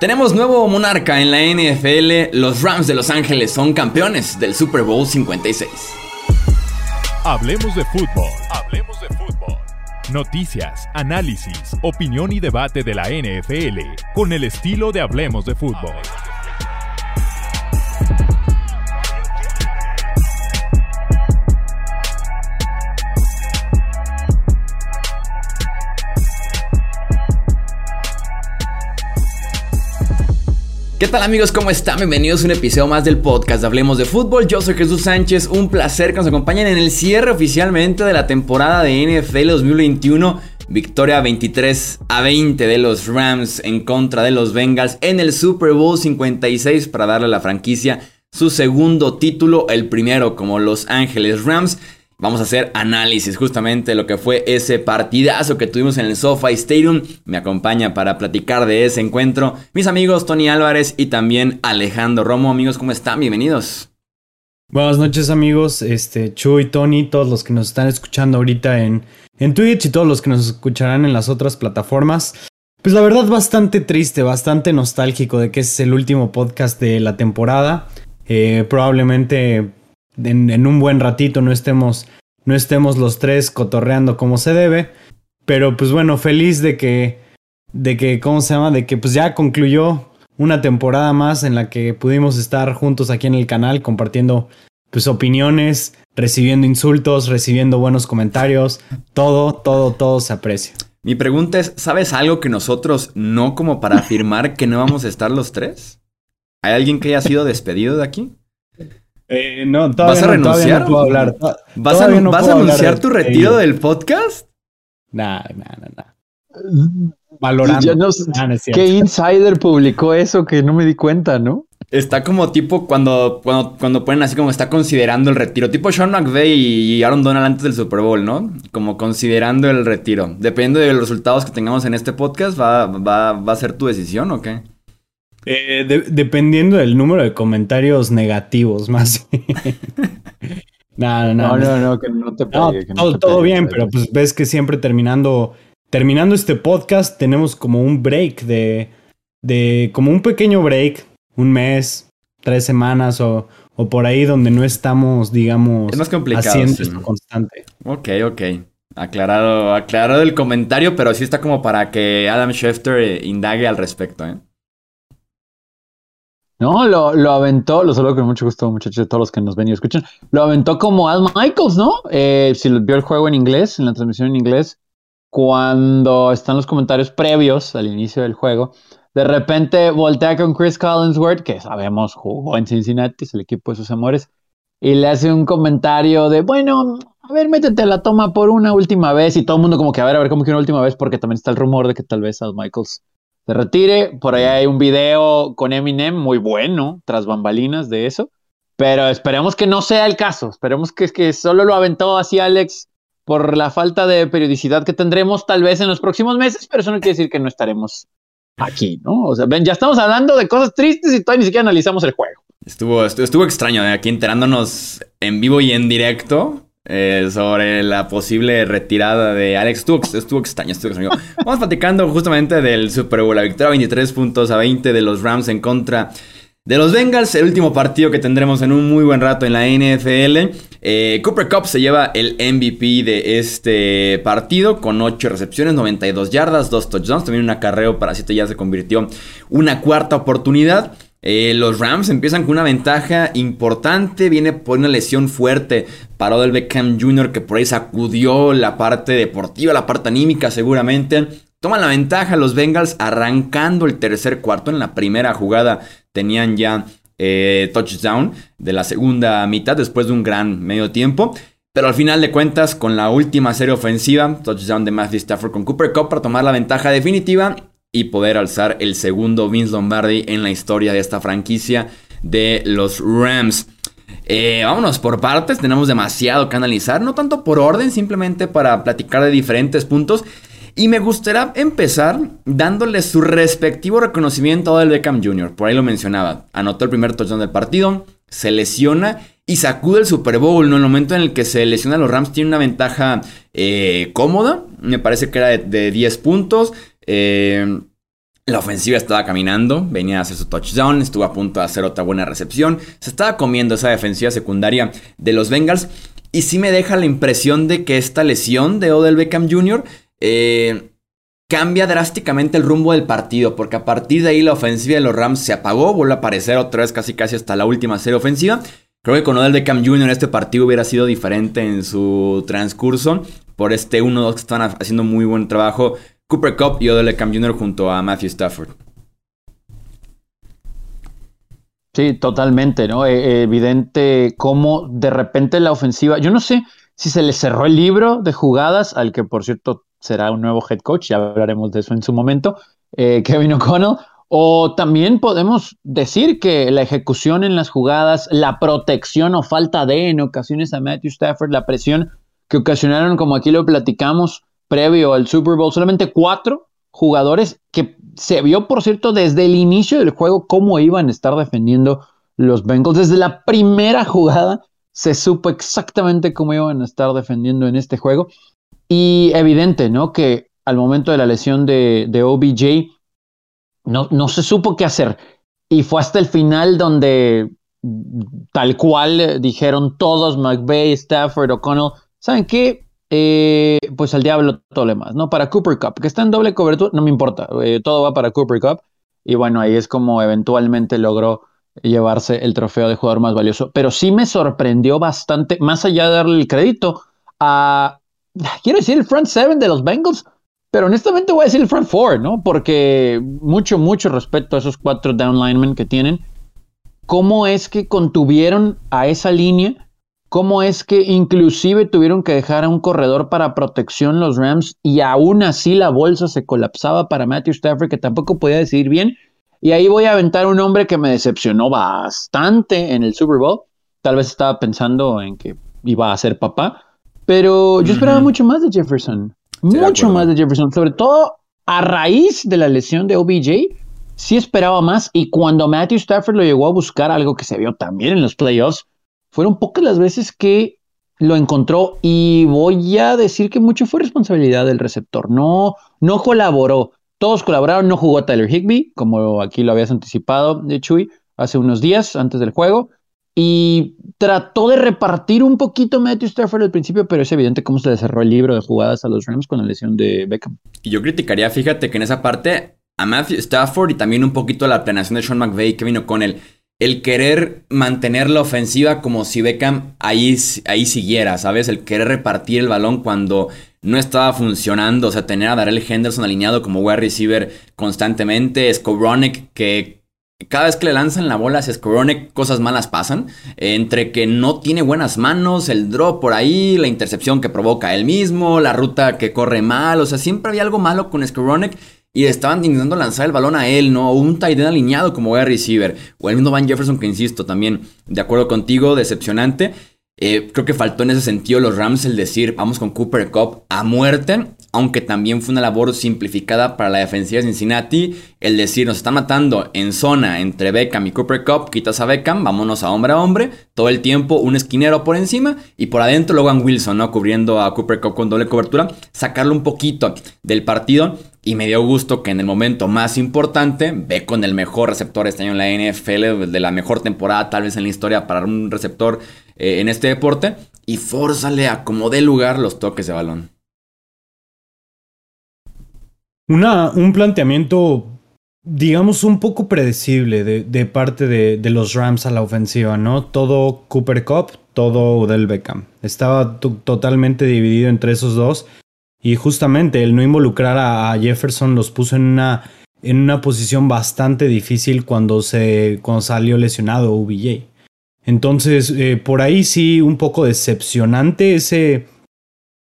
Tenemos nuevo monarca en la NFL. Los Rams de Los Ángeles son campeones del Super Bowl 56. Hablemos de fútbol. Hablemos de fútbol. Noticias, análisis, opinión y debate de la NFL con el estilo de Hablemos de fútbol. ¿Qué tal amigos? ¿Cómo están? Bienvenidos a un episodio más del podcast de Hablemos de Fútbol. Yo soy Jesús Sánchez, un placer que nos acompañen en el cierre oficialmente de la temporada de NFL 2021. Victoria 23 a 20 de los Rams en contra de los Bengals en el Super Bowl 56 para darle a la franquicia su segundo título, el primero como Los Ángeles Rams. Vamos a hacer análisis justamente de lo que fue ese partidazo que tuvimos en el SoFi Stadium. Me acompaña para platicar de ese encuentro mis amigos Tony Álvarez y también Alejandro Romo. Amigos, ¿cómo están? Bienvenidos. Buenas noches amigos, este Chu y Tony, todos los que nos están escuchando ahorita en, en Twitch y todos los que nos escucharán en las otras plataformas. Pues la verdad bastante triste, bastante nostálgico de que es el último podcast de la temporada. Eh, probablemente en, un buen ratito no estemos, no estemos los tres cotorreando como se debe. Pero pues bueno, feliz de que, de que, ¿cómo se llama? De que pues ya concluyó una temporada más en la que pudimos estar juntos aquí en el canal compartiendo pues opiniones, recibiendo insultos, recibiendo buenos comentarios, todo, todo, todo se aprecia. Mi pregunta es, ¿sabes algo que nosotros no como para afirmar que no vamos a estar los tres? ¿Hay alguien que haya sido despedido de aquí? Eh, no, ¿Vas a renunciar? No puedo hablar. ¿Vas a, anunciar tu retiro del podcast? Nah, nah, nah, nah. Valorando. Ah, ¿Qué insider publicó eso que no me di cuenta, no? Está como tipo cuando, cuando, cuando ponen así como está considerando el retiro. Tipo Sean McVay y Aaron Donald antes del Super Bowl, ¿no? Como considerando el retiro. Dependiendo de los resultados que tengamos en este podcast, ¿va, va, va a ser tu decisión o qué? Eh, dependiendo del número de comentarios negativos, más. no, no, no, no, que no te pegue, todo, bien, pero pues ves que siempre terminando, terminando este podcast tenemos como un break de, de, como un pequeño break, un mes, tres semanas o, o por ahí donde no estamos, digamos, es más complicado, haciendo esto constante. Ok, ok. Aclarado, aclarado el comentario, pero sí está como para que Adam Schefter indague al respecto, ¿eh? No, lo, lo aventó, lo saludo con mucho gusto, muchachos, todos los que nos ven y escuchan. Lo aventó como Al Michaels, ¿no? Eh, si vio el juego en inglés, en la transmisión en inglés, cuando están los comentarios previos al inicio del juego, de repente voltea con Chris Collinsworth, que sabemos jugó en Cincinnati, es el equipo de sus amores, y le hace un comentario de, bueno, a ver, métete la toma por una última vez, y todo el mundo como que, a ver, a ver, como que una última vez, porque también está el rumor de que tal vez Al Michaels se retire. Por ahí hay un video con Eminem muy bueno, tras bambalinas de eso. Pero esperemos que no sea el caso. Esperemos que, que solo lo aventó así Alex por la falta de periodicidad que tendremos tal vez en los próximos meses, pero eso no quiere decir que no estaremos aquí, ¿no? O sea, ven, ya estamos hablando de cosas tristes y todavía ni siquiera analizamos el juego. Estuvo, estuvo, extraño, ¿eh? aquí enterándonos en vivo y en directo eh, sobre la posible retirada de Alex. Estuvo, estuvo extraño, estuvo extraño. Vamos platicando justamente del Super Bowl, la victoria 23 puntos a 20 de los Rams en contra de los Bengals, el último partido que tendremos en un muy buen rato en la NFL. Eh, Cooper Cup se lleva el MVP de este partido con 8 recepciones, 92 yardas, 2 touchdowns, también un acarreo para 7 ya se convirtió una cuarta oportunidad. Eh, los Rams empiezan con una ventaja importante. Viene por una lesión fuerte para Odell Beckham Jr. que por ahí sacudió la parte deportiva, la parte anímica seguramente. Toman la ventaja los Bengals arrancando el tercer cuarto. En la primera jugada tenían ya eh, touchdown de la segunda mitad después de un gran medio tiempo. Pero al final de cuentas, con la última serie ofensiva, touchdown de Matthew Stafford con Cooper Cup para tomar la ventaja definitiva y poder alzar el segundo Vince Lombardi en la historia de esta franquicia de los Rams. Eh, vámonos por partes, tenemos demasiado que analizar, no tanto por orden, simplemente para platicar de diferentes puntos. Y me gustaría empezar dándole su respectivo reconocimiento a Odell Beckham Jr. Por ahí lo mencionaba. Anotó el primer touchdown del partido, se lesiona y sacude el Super Bowl. En el momento en el que se lesiona los Rams tiene una ventaja eh, cómoda. Me parece que era de, de 10 puntos. Eh, La ofensiva estaba caminando, venía a hacer su touchdown, estuvo a punto de hacer otra buena recepción. Se estaba comiendo esa defensiva secundaria de los Bengals. Y sí me deja la impresión de que esta lesión de Odell Beckham Jr. Eh, cambia drásticamente el rumbo del partido, porque a partir de ahí la ofensiva de los Rams se apagó, vuelve a aparecer otra vez casi casi hasta la última serie ofensiva. Creo que con Odell Beckham Jr. este partido hubiera sido diferente en su transcurso por este 1-2 que están haciendo muy buen trabajo Cooper Cup y Odell Beckham Jr. junto a Matthew Stafford. Sí, totalmente, ¿no? E, evidente cómo de repente la ofensiva, yo no sé si se le cerró el libro de jugadas, al que por cierto será un nuevo head coach, ya hablaremos de eso en su momento, eh, Kevin O'Connell, o también podemos decir que la ejecución en las jugadas, la protección o falta de en ocasiones a Matthew Stafford, la presión que ocasionaron, como aquí lo platicamos, previo al Super Bowl, solamente cuatro jugadores que se vio, por cierto, desde el inicio del juego cómo iban a estar defendiendo los Bengals. Desde la primera jugada se supo exactamente cómo iban a estar defendiendo en este juego. Y evidente, ¿no? Que al momento de la lesión de, de OBJ, no, no se supo qué hacer. Y fue hasta el final donde tal cual dijeron todos, McVeigh, Stafford, O'Connell, ¿saben qué? Eh, pues al diablo todo lo demás, ¿no? Para Cooper Cup, que está en doble cobertura, no me importa, eh, todo va para Cooper Cup. Y bueno, ahí es como eventualmente logró llevarse el trofeo de jugador más valioso. Pero sí me sorprendió bastante, más allá de darle el crédito a, quiero decir, el front seven de los Bengals, pero honestamente voy a decir el front four, ¿no? Porque mucho, mucho respeto a esos cuatro down linemen que tienen. ¿Cómo es que contuvieron a esa línea? Cómo es que inclusive tuvieron que dejar a un corredor para protección los Rams y aún así la bolsa se colapsaba para Matthew Stafford que tampoco podía decidir bien. Y ahí voy a aventar un hombre que me decepcionó bastante en el Super Bowl. Tal vez estaba pensando en que iba a ser papá, pero yo esperaba mucho más de Jefferson. mucho más de Jefferson, sobre todo a raíz de la lesión de OBJ. Sí esperaba más y cuando Matthew Stafford lo llegó a buscar, algo que se vio también en los playoffs, fueron pocas las veces que lo encontró y voy a decir que mucho fue responsabilidad del receptor. No, no colaboró. Todos colaboraron, no jugó Tyler Higby, como aquí lo habías anticipado de Chuy hace unos días antes del juego. Y trató de repartir un poquito Matthew Stafford al principio, pero es evidente cómo se desarrolló el libro de jugadas a los Rams con la lesión de Beckham. Y yo criticaría, fíjate que en esa parte a Matthew Stafford y también un poquito la planeación de Sean McVay que vino con él el querer mantener la ofensiva como si Beckham ahí, ahí siguiera, ¿sabes? El querer repartir el balón cuando no estaba funcionando, o sea, tener a Darrell Henderson alineado como wide receiver constantemente, Skowronek que cada vez que le lanzan la bola a Skowronek cosas malas pasan, entre que no tiene buenas manos, el drop por ahí, la intercepción que provoca él mismo, la ruta que corre mal, o sea, siempre había algo malo con Skowronek y estaban intentando lanzar el balón a él, ¿no? Un tight end alineado como wide receiver. O el mismo Van Jefferson, que insisto, también, de acuerdo contigo, decepcionante. Eh, creo que faltó en ese sentido los Rams el decir, vamos con Cooper Cup a muerte, aunque también fue una labor simplificada para la defensiva de Cincinnati, el decir, nos están matando en zona entre Beckham y Cooper Cup, quitas a Beckham, vámonos a hombre a hombre, todo el tiempo un esquinero por encima y por adentro Logan Wilson, ¿no? Cubriendo a Cooper Cup con doble cobertura, sacarlo un poquito del partido y me dio gusto que en el momento más importante, ve con el mejor receptor este año en la NFL, de la mejor temporada tal vez en la historia para un receptor eh, en este deporte, y fórzale a como dé lugar los toques de balón. Una, un planteamiento, digamos, un poco predecible de, parte de, los Rams a la ofensiva, ¿no? Todo Cooper Cup, todo Odell Beckham. Estaba totalmente dividido entre esos dos. Y justamente el no involucrar a, Jefferson los puso en una, en una posición bastante difícil cuando, se, cuando salió lesionado OBJ. Entonces, eh, por ahí sí, un poco decepcionante ese,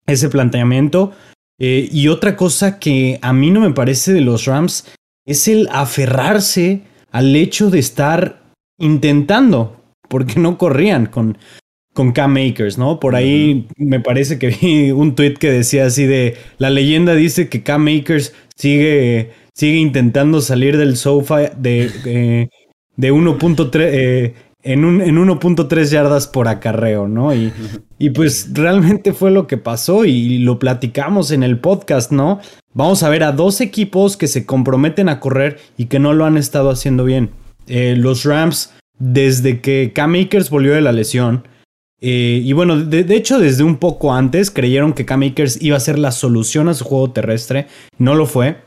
ese planteamiento. Eh, y otra cosa que a mí no me parece de los Rams es el aferrarse al hecho de estar intentando, porque no corrían con, con Cam Makers, ¿no? Por ahí me parece que vi un tweet que decía así de, la leyenda dice que Cam Makers sigue, sigue intentando salir del sofá de, eh, de 1.3... Eh, en, un, en 1.3 yardas por acarreo, ¿no? Y, y, pues realmente fue lo que pasó y lo platicamos en el podcast, ¿no? vamos a ver a dos equipos que se comprometen a correr y que no lo han estado haciendo bien. Eh, los Rams, desde que Cam Akers volvió de la lesión, eh, y bueno, de, hecho desde un poco antes creyeron que Cam Akers iba a ser la solución a su juego terrestre, no lo fue,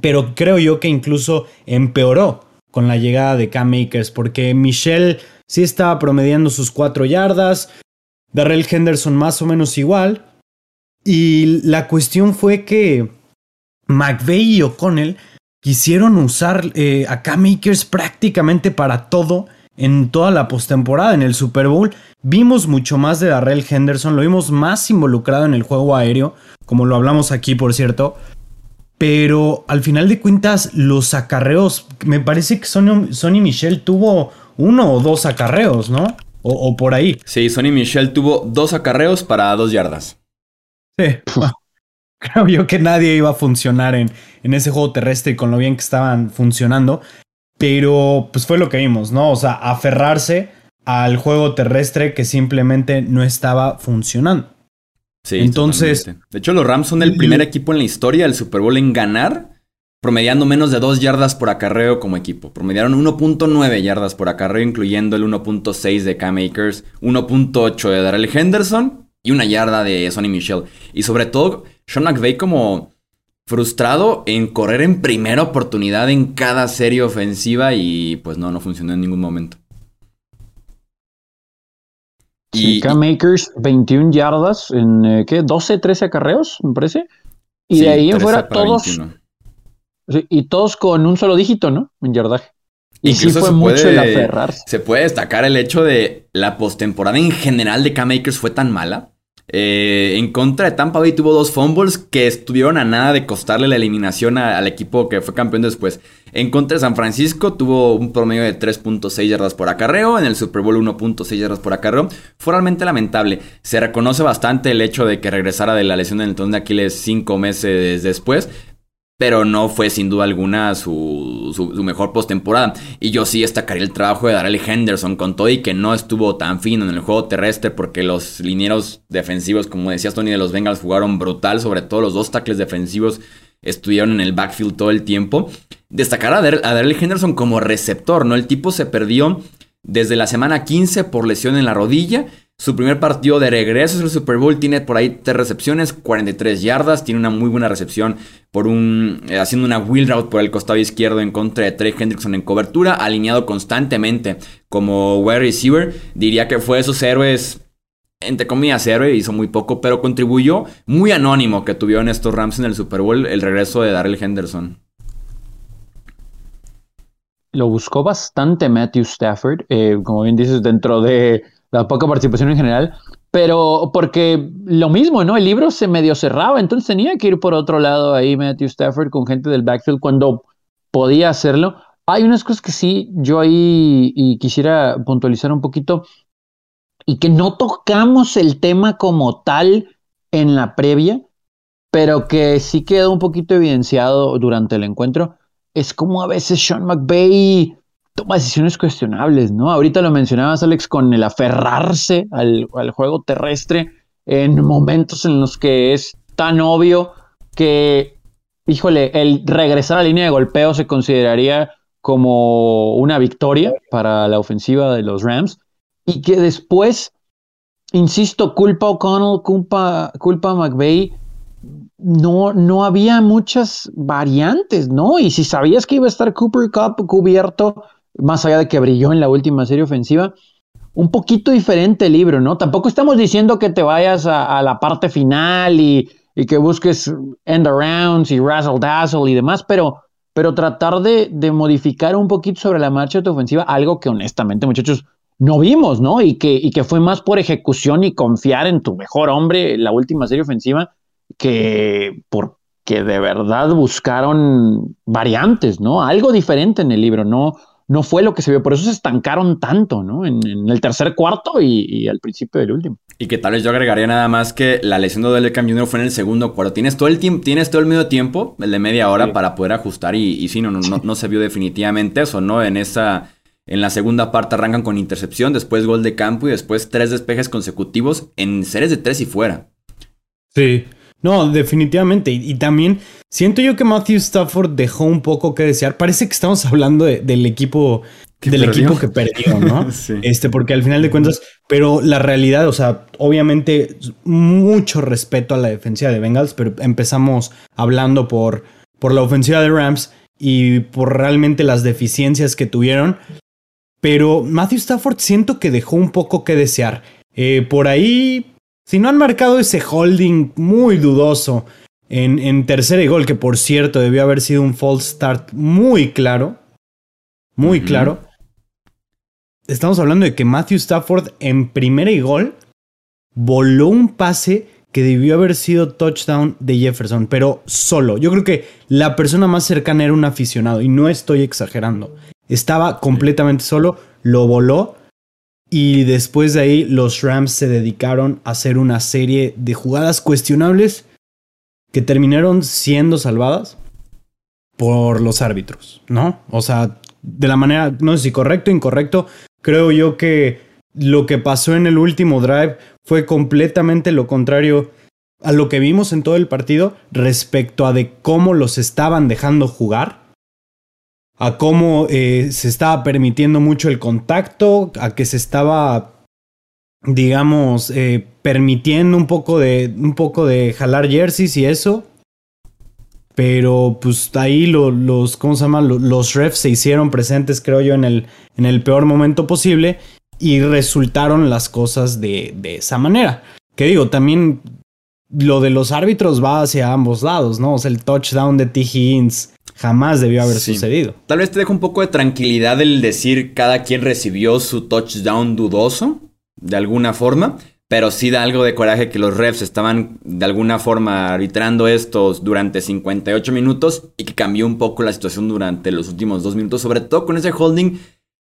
pero creo yo que incluso empeoró con la llegada de Cam Akers, porque Michelle sí estaba promediando sus cuatro yardas, Darrell Henderson más o menos igual, y la cuestión fue que McVeigh y O'Connell quisieron usar eh, a Cam Akers prácticamente para todo en toda la postemporada. En el Super Bowl vimos mucho más de Darrell Henderson, lo vimos más involucrado en el juego aéreo, como lo hablamos aquí, por cierto. Pero al final de cuentas, los acarreos, me parece que Sonny, Michel tuvo uno o dos acarreos, ¿no? O, o, por ahí. Sí, Sonny Michel tuvo dos acarreos para dos yardas. Sí. Creo yo que nadie iba a funcionar en, en ese juego terrestre con lo bien que estaban funcionando. Pero pues fue lo que vimos, ¿no? O sea, aferrarse al juego terrestre que simplemente no estaba funcionando. Sí, entonces. De hecho, los Rams son el primer equipo en la historia del Super Bowl en ganar, promediando menos de 2 yardas por acarreo como equipo. Promediaron 1.9 yardas por acarreo, incluyendo el 1.6 de Cam Akers, 1.8 de Darrell Henderson y una yarda de Sonny Michel. Y sobre todo, Sean McVay como frustrado en correr en primera oportunidad en cada serie ofensiva y pues no, no funcionó en ningún momento. Y Makers 21 yardas en eh, ¿qué? 12, 13 acarreos, me parece. Y de ahí en fuera todos. y todos con un solo dígito, ¿no? En yardaje. Y sí fue mucho el aferrarse. Se puede destacar el hecho de la postemporada en general de K-Makers fue tan mala eh, en contra de Tampa Bay tuvo dos fumbles que estuvieron a nada de costarle la eliminación al equipo que fue campeón después. En contra de San Francisco tuvo un promedio de 3.6 yardas por acarreo. En el Super Bowl 1.6 yardas por acarreo. Fue realmente lamentable. Se reconoce bastante el hecho de que regresara de la lesión en el tendón de Aquiles cinco meses después pero no fue sin duda alguna su, su, mejor postemporada. Y yo sí destacaría el trabajo de Darrell Henderson con todo y que no estuvo tan fino en el juego terrestre porque los linieros defensivos, como decías Tony, de los Bengals jugaron brutal, sobre todo los dos tackles defensivos estuvieron en el backfield todo el tiempo. Destacar a, Darrell Henderson como receptor, ¿no? El tipo se perdió desde la semana 15 por lesión en la rodilla su primer partido de regreso es el Super Bowl. Tiene por ahí tres recepciones, 43 yardas. Tiene una muy buena recepción por un. Eh, haciendo una wheel route por el costado izquierdo en contra de Trey Hendrickson en cobertura. Alineado constantemente como wide receiver. Diría que fue de esos héroes. Entre comillas, héroe, hizo muy poco, pero contribuyó muy anónimo que tuvieron estos Rams en el Super Bowl el regreso de Darrell Henderson. Lo buscó bastante Matthew Stafford, eh, como bien dices, dentro de la poca participación en general, pero porque lo mismo, ¿no? El libro se medio cerraba, entonces tenía que ir por otro lado ahí Matthew Stafford con gente del backfield cuando podía hacerlo. Hay unas cosas que sí, yo ahí y quisiera puntualizar un poquito y que no tocamos el tema como tal en la previa, pero que sí quedó un poquito evidenciado durante el encuentro, es como a veces Sean McVay toma decisiones cuestionables, ¿no? Ahorita lo mencionabas, Alex, con el aferrarse al, juego terrestre en momentos en los que es tan obvio que, híjole, el regresar a la línea de golpeo se consideraría como una victoria para la ofensiva de los Rams y que después, insisto, culpa O'Connell, culpa, culpa McVeigh, no, no había muchas variantes, ¿no? Y si sabías que iba a estar Cooper Cup cubierto más allá de que brilló en la última serie ofensiva, un poquito diferente el libro, ¿no? Tampoco estamos diciendo que te vayas a, la parte final y, que busques end arounds y razzle dazzle y demás, pero, pero tratar de, modificar un poquito sobre la marcha de tu ofensiva, algo que honestamente, muchachos, no vimos, ¿no? Y que, y que fue más por ejecución y confiar en tu mejor hombre en la última serie ofensiva que porque de verdad buscaron variantes, ¿no? Algo diferente en el libro, no, no fue lo que se vio. Por eso se estancaron tanto, ¿no? En, el tercer cuarto y, al principio del último. Y que tal vez yo agregaría nada más que la lesión de Odell Jr. fue en el segundo cuarto. Tienes todo el tiempo, tienes todo el medio tiempo, el de media hora, para poder ajustar. Y, y sí, no, no, no, se vio definitivamente eso, ¿no? En esa. En la segunda parte arrancan con intercepción, después gol de campo y después tres despejes consecutivos en series de tres y fuera. Sí. No, definitivamente. Y, también siento yo que Matthew Stafford dejó un poco que desear. Parece que estamos hablando del equipo del equipo que perdió, ¿no? sí. Este, porque al final de cuentas, pero la realidad, o sea, obviamente mucho respeto a la defensiva de Bengals, pero empezamos hablando por, por la ofensiva de Rams y por realmente las deficiencias que tuvieron. Pero Matthew Stafford siento que dejó un poco que desear. Eh, por ahí si no han marcado ese holding muy dudoso en, en tercera y gol, que por cierto debió haber sido un false start muy claro, muy claro. Estamos hablando de que Matthew Stafford en primera y gol voló un pase que debió haber sido touchdown de Jefferson, pero solo. Yo creo que la persona más cercana era un aficionado y no estoy exagerando. Estaba completamente solo, lo voló y después de ahí los Rams se dedicaron a hacer una serie de jugadas cuestionables que terminaron siendo salvadas por los árbitros, ¿no? O sea, de la manera, no sé si correcto o incorrecto, creo yo que lo que pasó en el último drive fue completamente lo contrario a lo que vimos en todo el partido respecto a de cómo los estaban dejando jugar a cómo eh, se estaba permitiendo mucho el contacto, a que se estaba, digamos, eh, permitiendo un poco de, un poco de jalar jerseys y eso. Pero pues ahí los, ¿cómo se? Los refs se hicieron presentes, creo yo, en el, en el peor momento posible y resultaron las cosas de, de esa manera. Que digo, también lo de los árbitros va hacia ambos lados, ¿no? O sea, el touchdown de T. Higgins jamás debió haber sucedido. Tal vez te deja un poco de tranquilidad el decir cada quien recibió su touchdown dudoso, de alguna forma, pero sí da algo de coraje que los refs estaban de alguna forma arbitrando estos durante 58 minutos y que cambió un poco la situación durante los últimos dos minutos, sobre todo con ese holding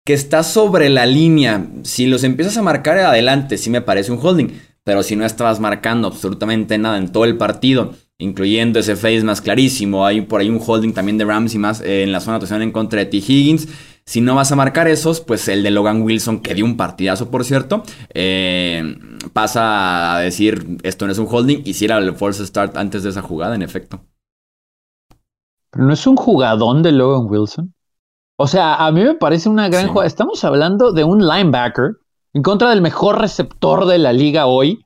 que está sobre la línea. Si los empiezas a marcar adelante, sí me parece un holding, pero si no estabas marcando absolutamente nada en todo el partido incluyendo ese face más clarísimo. Hay por ahí un holding también de Rams y más eh, en la zona de atención en contra de T. Higgins. Si no vas a marcar esos, pues el de Logan Wilson, que dio un partidazo, por cierto, eh, pasa a decir esto no es un holding. Hiciera el force start antes de esa jugada, en efecto. Pero no es un jugadón de Logan Wilson. O sea, a mí me parece una gran jugada. Estamos hablando de un linebacker en contra del mejor receptor de la liga hoy.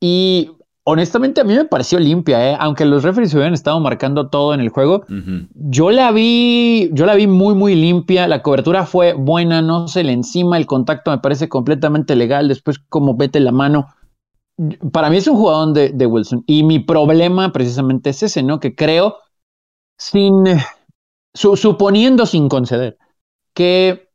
Y honestamente a mí me pareció limpia, ¿eh? aunque los referees hubieran estado marcando todo en el juego. Yo la vi, yo la vi muy, muy limpia. La cobertura fue buena, no se le encima. El contacto me parece completamente legal. Después, como vete la mano. Para mí es un jugador de, Wilson. Y mi problema precisamente es ese, ¿no? Que creo, sin, suponiendo sin conceder, que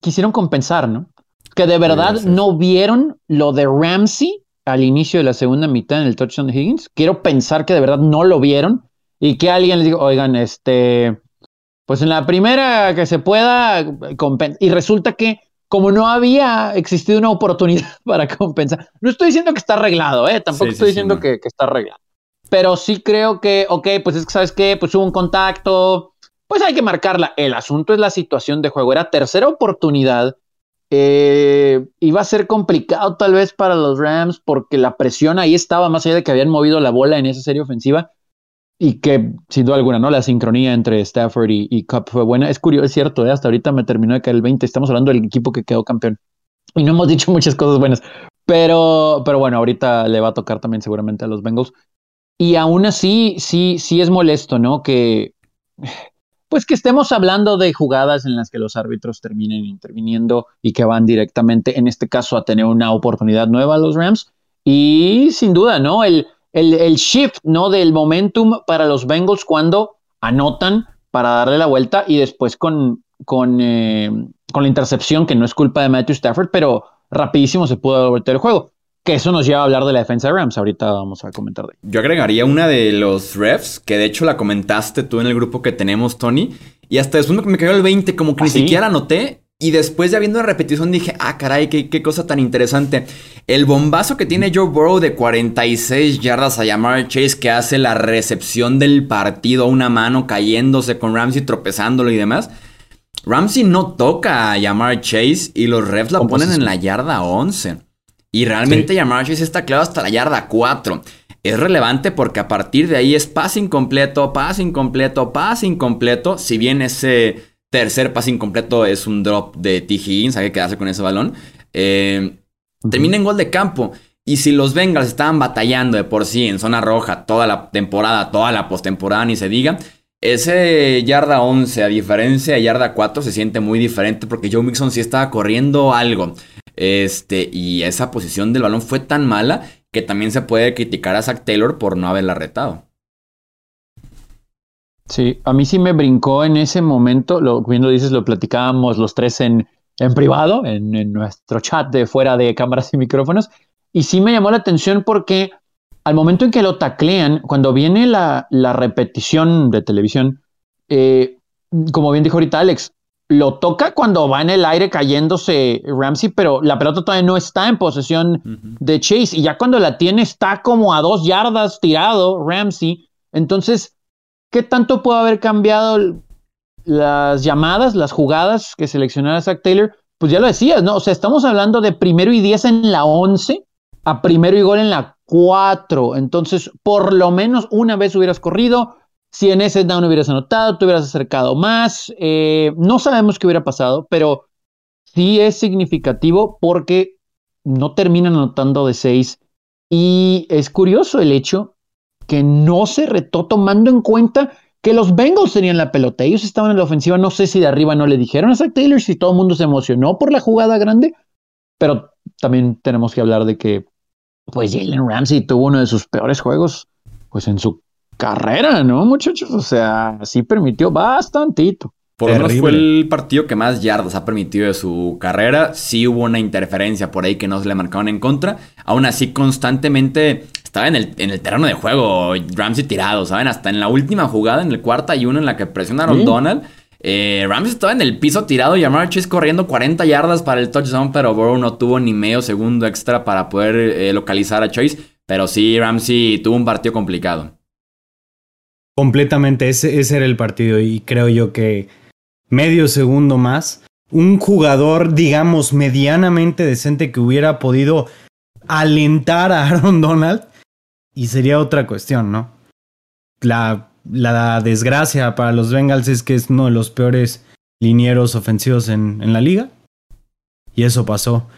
quisieron compensar, ¿no? Que de verdad no vieron lo de Ramsey al inicio de la segunda mitad en el touchdown de Higgins. Quiero pensar que de verdad no lo vieron y que alguien les diga, oigan, este, pues en la primera que se pueda, y resulta que como no había existido una oportunidad para compensar, no estoy diciendo que está arreglado, ¿eh? tampoco estoy diciendo que, que, está arreglado, pero sí creo que, ok, pues es que, ¿sabes qué? Pues hubo un contacto, pues hay que marcarla. El asunto es la situación de juego, era tercera oportunidad eh, iba a ser complicado tal vez para los Rams porque la presión ahí estaba, más allá de que habían movido la bola en esa serie ofensiva y que sin duda alguna, ¿no? La sincronía entre Stafford y, Cup fue buena. Es curioso, es cierto, ¿eh? hasta ahorita me terminó de caer el 20, estamos hablando del equipo que quedó campeón y no hemos dicho muchas cosas buenas, pero, pero bueno, ahorita le va a tocar también seguramente a los Bengals. Y aún así, sí, sí es molesto, ¿no? Que pues que estemos hablando de jugadas en las que los árbitros terminen interviniendo y que van directamente, en este caso, a tener una oportunidad nueva a los Rams. Y sin duda, ¿no? El, el, shift, ¿no? Del momentum para los Bengals cuando anotan para darle la vuelta y después con, con, eh, con la intercepción, que no es culpa de Matthew Stafford, pero rapidísimo se pudo voltear el juego. Que eso nos lleva a hablar de la defensa de Rams. Ahorita vamos a comentar de Yo agregaría una de los refs, que de hecho la comentaste tú en el grupo que tenemos, Tony. Y hasta después me cayó el 20, como que ni ¿Ah, siquiera noté. Y después ya viendo la repetición dije, ah, caray, qué, qué, cosa tan interesante. El bombazo que tiene Joe Burrow de 46 yardas a llamar Chase, que hace la recepción del partido a una mano, cayéndose con Ramsey, tropezándolo y demás. Ramsey no toca a llamar Chase y los refs la ponen en la yarda 11. Y realmente sí. Chase está claro hasta la yarda 4. es relevante porque a partir de ahí es pase incompleto, pase incompleto, pase incompleto. Si bien ese tercer pase incompleto es un drop de T. Higgins, hay que quedarse con ese balón. Eh, termina en gol de campo. Y si los Bengals estaban batallando de por sí en zona roja toda la temporada, toda la postemporada, ni se diga, ese yarda 11, a diferencia de yarda 4, se siente muy diferente porque Joe Mixon sí estaba corriendo algo. Este, y esa posición del balón fue tan mala que también se puede criticar a Zach Taylor por no haberla retado. Sí, a mí sí me brincó en ese momento, lo, bien lo dices, lo platicábamos los tres en, en privado, en, en, nuestro chat de fuera de cámaras y micrófonos, y sí me llamó la atención porque al momento en que lo taclean, cuando viene la, repetición de televisión, eh, como bien dijo ahorita Alex, lo toca cuando va en el aire cayéndose Ramsey, pero la pelota todavía no está en posesión de Chase. Y ya cuando la tiene está como a dos yardas tirado Ramsey. Entonces, ¿qué tanto puede haber cambiado las llamadas, las jugadas que seleccionara Zach Taylor? Pues ya lo decías, ¿no? O sea, estamos hablando de primero y diez en la once a primero y gol en la cuatro. Entonces, por lo menos una vez hubieras corrido. Si en ese down hubieras anotado, te hubieras acercado más. Eh, no sabemos qué hubiera pasado, pero sí es significativo porque no terminan anotando de seis. Y es curioso el hecho que no se retó tomando en cuenta que los Bengals tenían la pelota. Ellos estaban en la ofensiva. No sé si de arriba no le dijeron a Zach Taylor si todo el mundo se emocionó por la jugada grande. Pero también tenemos que hablar de que pues Jalen Ramsey tuvo uno de sus peores juegos, pues en su carrera, ¿no, muchachos? O sea, sí permitió bastantito. Por lo menos fue el partido que más yardas ha permitido de su carrera. Sí hubo una interferencia por ahí que no se le marcaron en contra. Aún así, constantemente estaba en el, en el terreno de juego Ramsey tirado, ¿saben? Hasta en la última jugada, en el cuarta y uno en la que presionaron Donald. Eh, Ramsey estaba en el piso tirado y Amar Chase corriendo 40 yardas para el touchdown, pero Burrow no tuvo ni medio segundo extra para poder eh, localizar a Chase. Pero sí, Ramsey tuvo un partido complicado. Completamente, ese, ese era el partido y creo yo que medio segundo más, un jugador, digamos, medianamente decente que hubiera podido alentar a Aaron Donald y sería otra cuestión, ¿no? La la desgracia para los Bengals es que es uno de los peores linieros ofensivos en, la liga. Y eso pasó.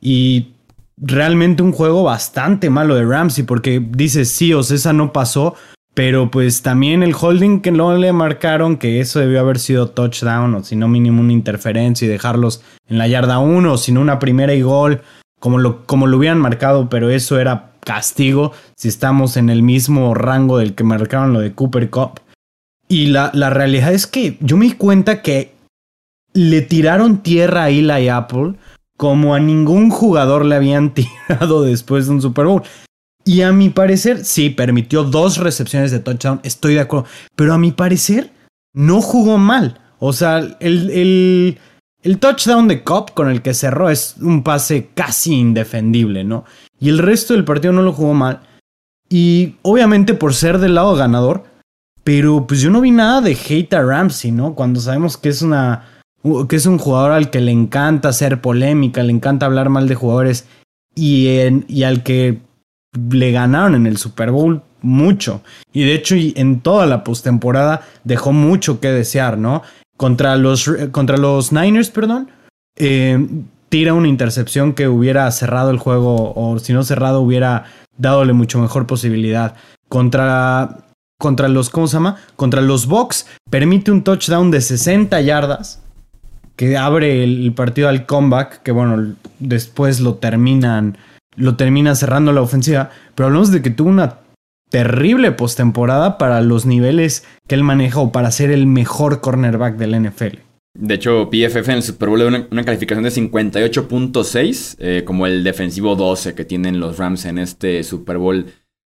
Y realmente un juego bastante malo de Ramsey, porque dices, sí, o esa no pasó, pero pues también el holding que no le marcaron, que eso debió haber sido touchdown, o si no mínimo una interferencia y dejarlos en la yarda 1, o si no una primera y gol, como lo, como lo hubieran marcado, pero eso era castigo si estamos en el mismo rango del que marcaron lo de Cooper Cup. Y la, la realidad es que yo me di cuenta que le tiraron tierra a Eli Apple como a ningún jugador le habían tirado después de un Super Bowl. Y a mi parecer, sí, permitió dos recepciones de touchdown, estoy de acuerdo. Pero a mi parecer, no jugó mal. O sea, el, el, el touchdown de Cobb con el que cerró es un pase casi indefendible, ¿no? Y el resto del partido no lo jugó mal. Y obviamente por ser del lado ganador. Pero pues yo no vi nada de hate a Ramsey, ¿no? Cuando sabemos que es una. que es un jugador al que le encanta hacer polémica, le encanta hablar mal de jugadores. Y, y al que le ganaron en el Super Bowl mucho. Y de hecho, en toda la postemporada dejó mucho que desear, ¿no? Contra los, contra los Niners, perdón. Eh, tira una intercepción que hubiera cerrado el juego o si no cerrado hubiera dadole mucho mejor posibilidad. Contra, contra los, ¿cómo se llama? Contra los Bucks permite un touchdown de 60 yardas que abre el partido al comeback, que bueno, después lo terminan, lo termina cerrando la ofensiva, pero hablamos de que tuvo una terrible postemporada para los niveles que él maneja o para ser el mejor cornerback del NFL. De hecho, PFF en el Super Bowl le una, calificación de 58.6, eh, como el defensivo 12 que tienen los Rams en este Super Bowl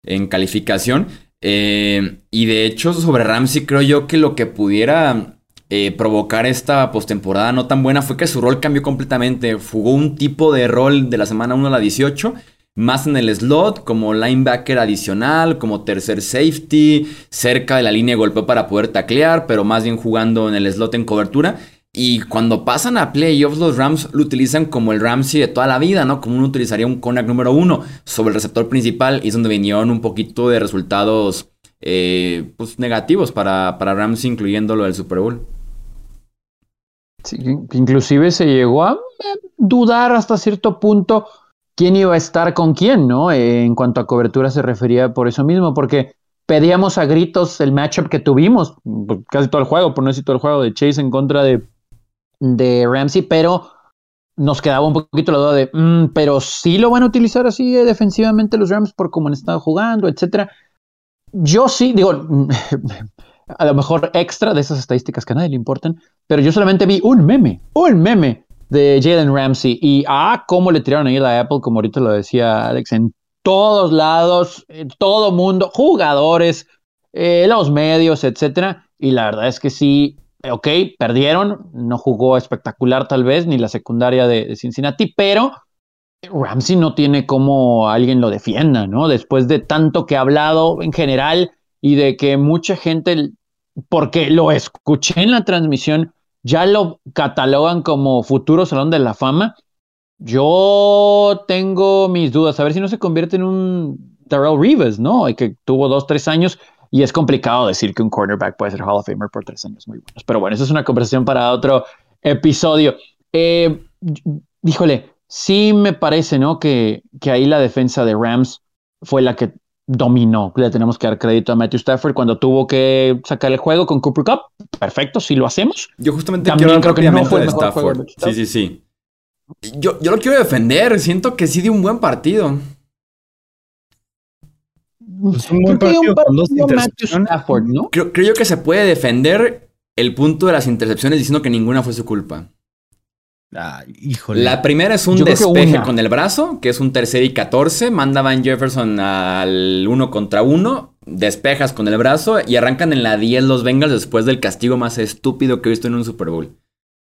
en calificación. Eh, y de hecho, sobre Ramsey, creo yo que lo que pudiera eh, provocar esta postemporada no tan buena fue que su rol cambió completamente. Jugó un tipo de rol de la semana 1 a la 18 más en el slot, como linebacker adicional, como tercer safety, cerca de la línea de golpeo para poder taclear, pero más bien jugando en el slot en cobertura. Y cuando pasan a playoffs, los Rams lo utilizan como el Ramsey de toda la vida, ¿no? Como uno utilizaría un cornerback número uno sobre el receptor principal. Y es donde vinieron un poquito de resultados eh, pues, negativos para, para Ramsey, incluyendo lo del Super Bowl. Inclusive se llegó a eh, dudar hasta cierto punto quién iba a estar con quién, ¿no? En cuanto a cobertura se refería por eso mismo, porque pedíamos a gritos el matchup que tuvimos, casi todo el juego, por no decir todo el juego de Chase en contra de, de Ramsey, pero nos quedaba un poquito la duda de, mm, pero sí lo van a utilizar así eh, defensivamente los Rams por cómo han estado jugando, etcétera. Yo sí, digo, a lo mejor extra de esas estadísticas que a nadie le importan, pero yo solamente vi un meme, un meme de Jalen Ramsey y ah, cómo le tiraron ahí a Apple, como ahorita lo decía Alex, en todos lados, en todo mundo, jugadores, eh, los medios, etcétera. Y la verdad es que sí, ok, perdieron, no jugó espectacular tal vez, ni la secundaria de, Cincinnati, pero Ramsey no tiene como alguien lo defienda, ¿no? Después de tanto que ha hablado en general y de que mucha gente, porque lo escuché en la transmisión, ya lo catalogan como futuro Salón de la Fama. Yo tengo mis dudas, a ver si no se convierte en un Darrell Rivas, ¿no? Que tuvo dos, tres años y es complicado decir que un cornerback puede ser Hall of Famer por tres años muy buenos. Pero bueno, eso es una conversación para otro episodio. Eh, híjole, sí me parece, ¿no? Que, que ahí la defensa de Rams fue la que dominó. Le tenemos que dar crédito a Matthew Stafford cuando tuvo que sacar el juego con Cooper Cup. Perfecto, si lo hacemos. Yo justamente También creo que no fue el Stafford. Sí, sí, sí. Yo, yo lo quiero defender. Siento que sí dio un buen partido. Pues un buen partido, con dos intercepciones. ¿no? Creo, creo que se puede defender el punto de las intercepciones diciendo que ninguna fue su culpa. Ah, híjole. La primera es un despeje con el brazo, que es un tercer y 14. Manda Van Jefferson al uno contra uno. Despejas con el brazo y arrancan en la 10 los Bengals después del castigo más estúpido que he visto en un Super Bowl.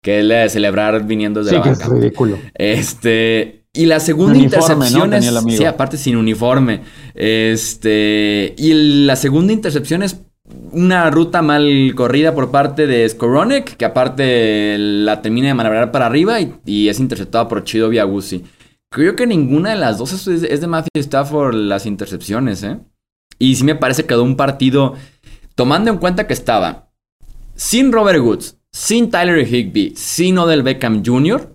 Que es la de celebrar viniendo desde sí, que es ridículo. Este. Y la segunda intercepción es. Sí, aparte sin uniforme. Este. Y la segunda intercepción es una ruta mal corrida por parte de Skoronek, que aparte la termina de manobrar para arriba y, es interceptada por Chido Viagusi. Creo que ninguna de las dos es, de Matthew Stafford las intercepciones, ¿eh? Y sí me parece que quedó un partido, tomando en cuenta que estaba sin Robert Woods, sin Tyler Higby, sin Odell Beckham Jr.,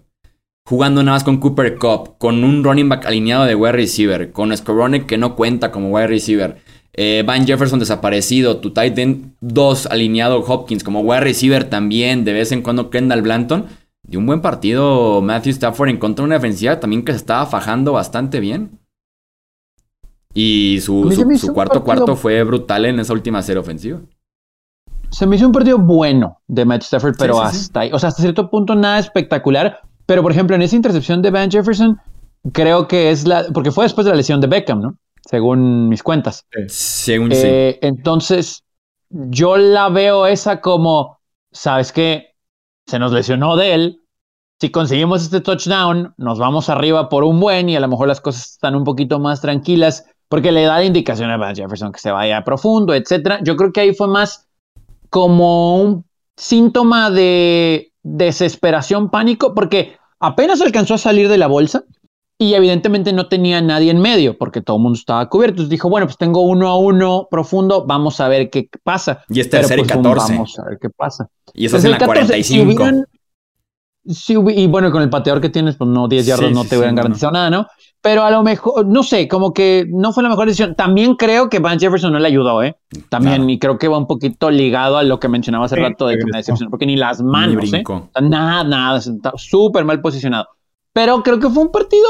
jugando nada más con Cooper Cup, con un running back alineado de wide receiver, con Skoronek que no cuenta como wide receiver eh, Van Jefferson desaparecido, tu Titan 2 alineado Hopkins como wide receiver también, de vez en cuando Kendall Blanton. De un buen partido Matthew Stafford en contra de una defensiva también que se estaba fajando bastante bien. Y su, cuarto cuarto fue brutal en esa última serie ofensiva. Se me hizo un partido bueno de Matthew Stafford, pero hasta ahí. O sea, hasta cierto punto nada espectacular. Pero, por ejemplo, en esa intercepción de Van Jefferson, creo que es la. Porque fue después de la lesión de Beckham, ¿no? Según mis cuentas. Según eh, Entonces, yo la veo esa como, ¿sabes qué? Se nos lesionó de él. Si conseguimos este touchdown, nos vamos arriba por un buen y a lo mejor las cosas están un poquito más tranquilas porque le da la indicación a Jefferson que se vaya profundo, etcétera. Yo creo que ahí fue más como un síntoma de desesperación, pánico, porque apenas alcanzó a salir de la bolsa y evidentemente no tenía nadie en medio porque todo el mundo estaba cubierto. Entonces dijo, bueno, pues tengo uno a uno profundo, vamos a ver qué pasa. Y es tercer y 14. Pues, vamos a ver qué pasa. Y eso es en la 45. y bueno, con el pateador que tienes, pues no, 10 yardas no te hubieran garantizado nada, ¿no? Pero a lo mejor, no sé, como que no fue la mejor decisión. También creo que Van Jefferson no le ayudó, ¿eh? También, y creo que va un poquito ligado a lo que mencionaba hace rato de que me decepcionó, porque ni las manos, ¿eh? Nada, nada, está súper mal posicionado. Pero creo que fue un partido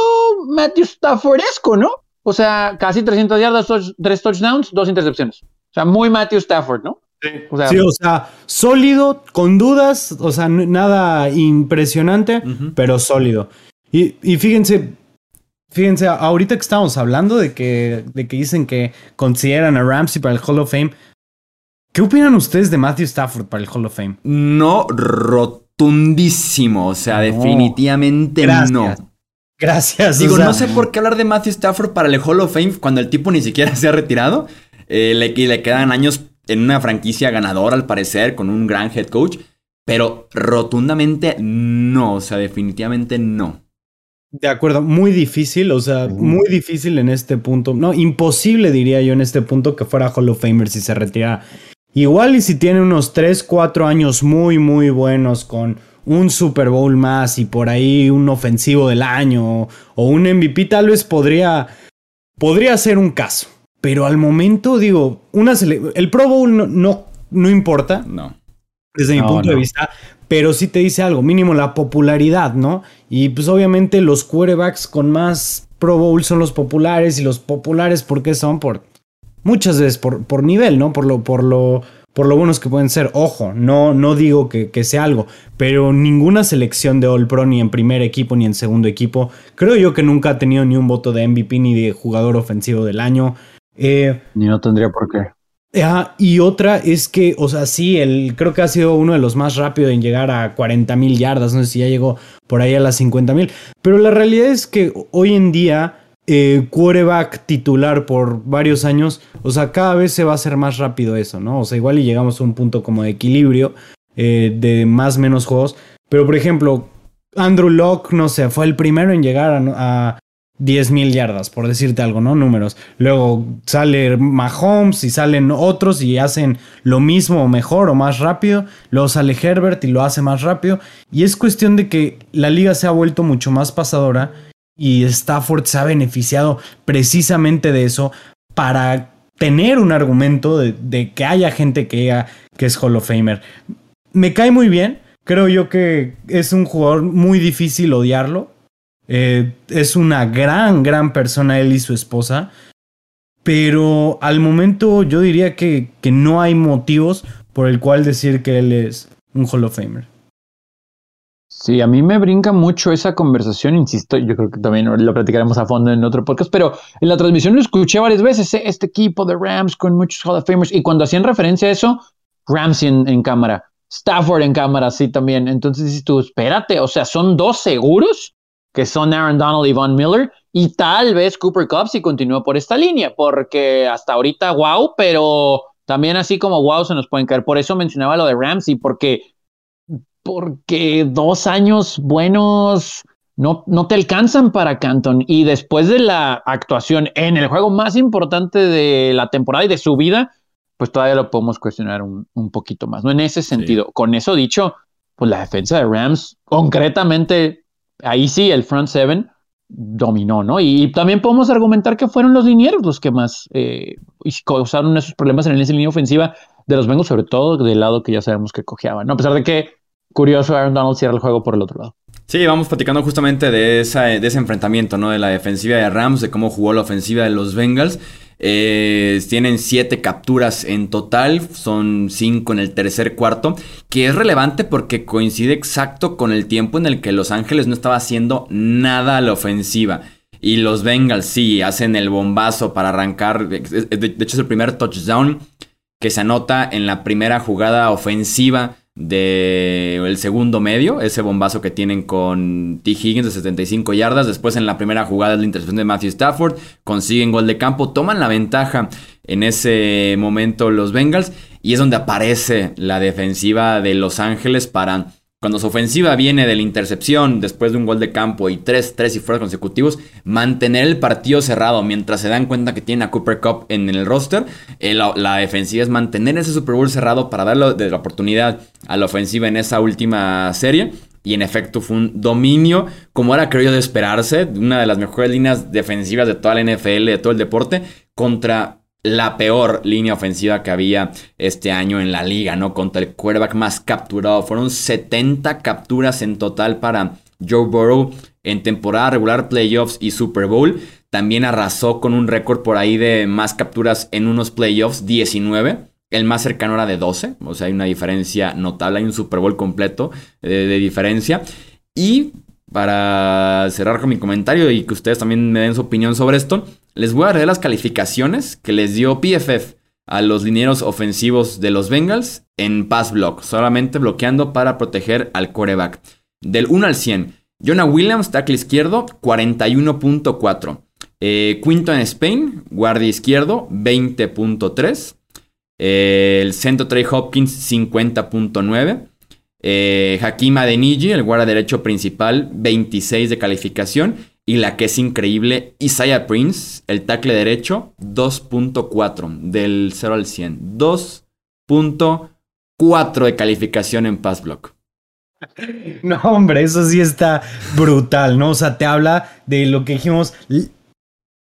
Matthew Staffordesco, ¿no? O sea, casi 300 yardas, tres touchdowns, dos intercepciones. O sea, muy Matthew Stafford, ¿no? Sí. O sea, sólido, con dudas, o sea, nada impresionante, pero sólido. Y, fíjense, fíjense, ahorita que estamos hablando de que, de que dicen que consideran a Ramsey para el Hall of Fame, ¿qué opinan ustedes de Matthew Stafford para el Hall of Fame? No roto rotundísimo. O sea, definitivamente no. Gracias. Digo, no sé por qué hablar de Matthew Stafford para el Hall of Fame cuando el tipo ni siquiera se ha retirado. Eh, le, le quedan años en una franquicia ganadora, al parecer, con un gran head coach. pero rotundamente no, o sea, definitivamente no. De acuerdo, muy difícil, o sea, muy difícil en este punto. No, imposible diría yo en este punto que fuera Hall of Famer si se retira. Igual y si tiene unos 3, 4 años muy, muy buenos con un Super Bowl más y por ahí un ofensivo del año o un MVP, tal vez podría, podría ser un caso. Pero al momento, digo, una el Pro Bowl no, no, no importa. No. Desde mi punto de vista, pero sí te dice algo, mínimo la popularidad, ¿no? Y pues obviamente los quarterbacks con más Pro Bowl son los populares y los populares, ¿por qué son? Por muchas veces por, por nivel, ¿no? Por lo, por lo, por lo buenos que pueden ser. Ojo, no, no digo que, que, sea algo, pero ninguna selección de All Pro, ni en primer equipo, ni en segundo equipo, creo yo que nunca ha tenido ni un voto de MVP ni de jugador ofensivo del año. Eh, ni no tendría por qué. Ah, y otra es que, o sea, sí, el, creo que ha sido uno de los más rápidos en llegar a 40 mil yardas, no sé si ya llegó por ahí a las 50 mil, pero la realidad es que hoy en día, eh, quarterback titular por varios años, o sea, cada vez se va a hacer más rápido eso, ¿no? O sea, igual y llegamos a un punto como de equilibrio eh, de más menos juegos, pero por ejemplo, Andrew Locke, no sé, fue el primero en llegar a, 10.000 yardas, por decirte algo, ¿no? Números. Luego sale Mahomes y salen otros y hacen lo mismo o mejor o más rápido. Luego sale Herbert y lo hace más rápido. Y es cuestión de que la liga se ha vuelto mucho más pasadora y Stafford se ha beneficiado precisamente de eso para tener un argumento de, que haya gente que, que es Hall of Famer. Me cae muy bien. Creo yo que es un jugador muy difícil odiarlo eh, es una gran, gran persona él y su esposa. Pero al momento yo diría que, que no hay motivos por el cual decir que él es un Hall of Famer. Sí, a mí me brinca mucho esa conversación, insisto, yo creo que también lo platicaremos a fondo en otro podcast, pero en la transmisión lo escuché varias veces, eh, este equipo de Rams con muchos Hall of Famers, y cuando hacían referencia a eso, Ramsey en, en cámara, Stafford en cámara, sí también, entonces dices tú, espérate, o sea, ¿son dos seguros? que son Aaron Donald y Von Miller, y tal vez Cooper Cup si continúa por esta línea, porque hasta ahorita wow, pero también así como wow se nos pueden caer. Por eso mencionaba lo de Ramsey, porque, porque dos años buenos no, no te alcanzan para Canton. Y después de la actuación en el juego más importante de la temporada y de su vida, pues todavía lo podemos cuestionar un, poquito más. ¿no? En ese sentido, con eso dicho, pues la defensa de Rams, concretamente ahí sí el front seven dominó, ¿no? Y, también podemos argumentar que fueron los linieros los que más eh, causaron esos problemas en esa línea ofensiva de los Bengals, sobre todo del lado que ya sabemos que cojeaban, ¿no? A pesar de que, curioso, Aaron Donald cierra el juego por el otro lado. Sí, vamos platicando justamente de, ese enfrentamiento, ¿no? De la defensiva de Rams, de cómo jugó la ofensiva de los Bengals. Eh, tienen siete capturas en total, son cinco en el tercer cuarto, que es relevante porque coincide exacto con el tiempo en el que Los Ángeles no estaba haciendo nada a la ofensiva. Y los Bengals sí hacen el bombazo para arrancar. De, hecho, es el primer touchdown que se anota en la primera jugada ofensiva del segundo medio, ese bombazo que tienen con T. Higgins de 75 yardas. Después en la primera jugada es la intercepción de Matthew Stafford, consiguen gol de campo, toman la ventaja en ese momento los Bengals y es donde aparece la defensiva de Los Ángeles para cuando su ofensiva viene de la intercepción después de un gol de campo y tres, tres y fuera consecutivos, mantener el partido cerrado mientras se dan cuenta que tiene a Cooper Cup en el roster. Eh, la, defensiva es mantener ese Super Bowl cerrado para darle la oportunidad a la ofensiva en esa última serie. Y en efecto fue un dominio, como era creo de esperarse, una de las mejores líneas defensivas de toda la NFL, de todo el deporte, contra la peor línea ofensiva que había este año en la liga, ¿no? Contra el quarterback más capturado. Fueron 70 capturas en total para Joe Burrow en temporada regular, playoffs y Super Bowl. También arrasó con un récord por ahí de más capturas en unos playoffs, 19. El más cercano era de 12, o sea, hay una diferencia notable, hay un Super Bowl completo eh, de diferencia. Y para cerrar con mi comentario y que ustedes también me den su opinión sobre esto, les voy a leer las calificaciones que les dio PFF a los linieros ofensivos de los Bengals en pass block, solamente bloqueando para proteger al quarterback. Del 1 al 100, Jonah Williams, tackle izquierdo, 41.4. Eh, Quinton Spain, guardia izquierdo, 20.3. el centro Trey Hopkins, 50.9. Eh, Hakim Adeniji, el guarda derecho principal, 26 de calificación. Y la que es increíble, Isaiah Prince, el tackle derecho, 2.4 del 0 al 100. 2.4 de calificación en pass block. No, hombre, eso sí está brutal, ¿no? O sea, te habla de lo que dijimos,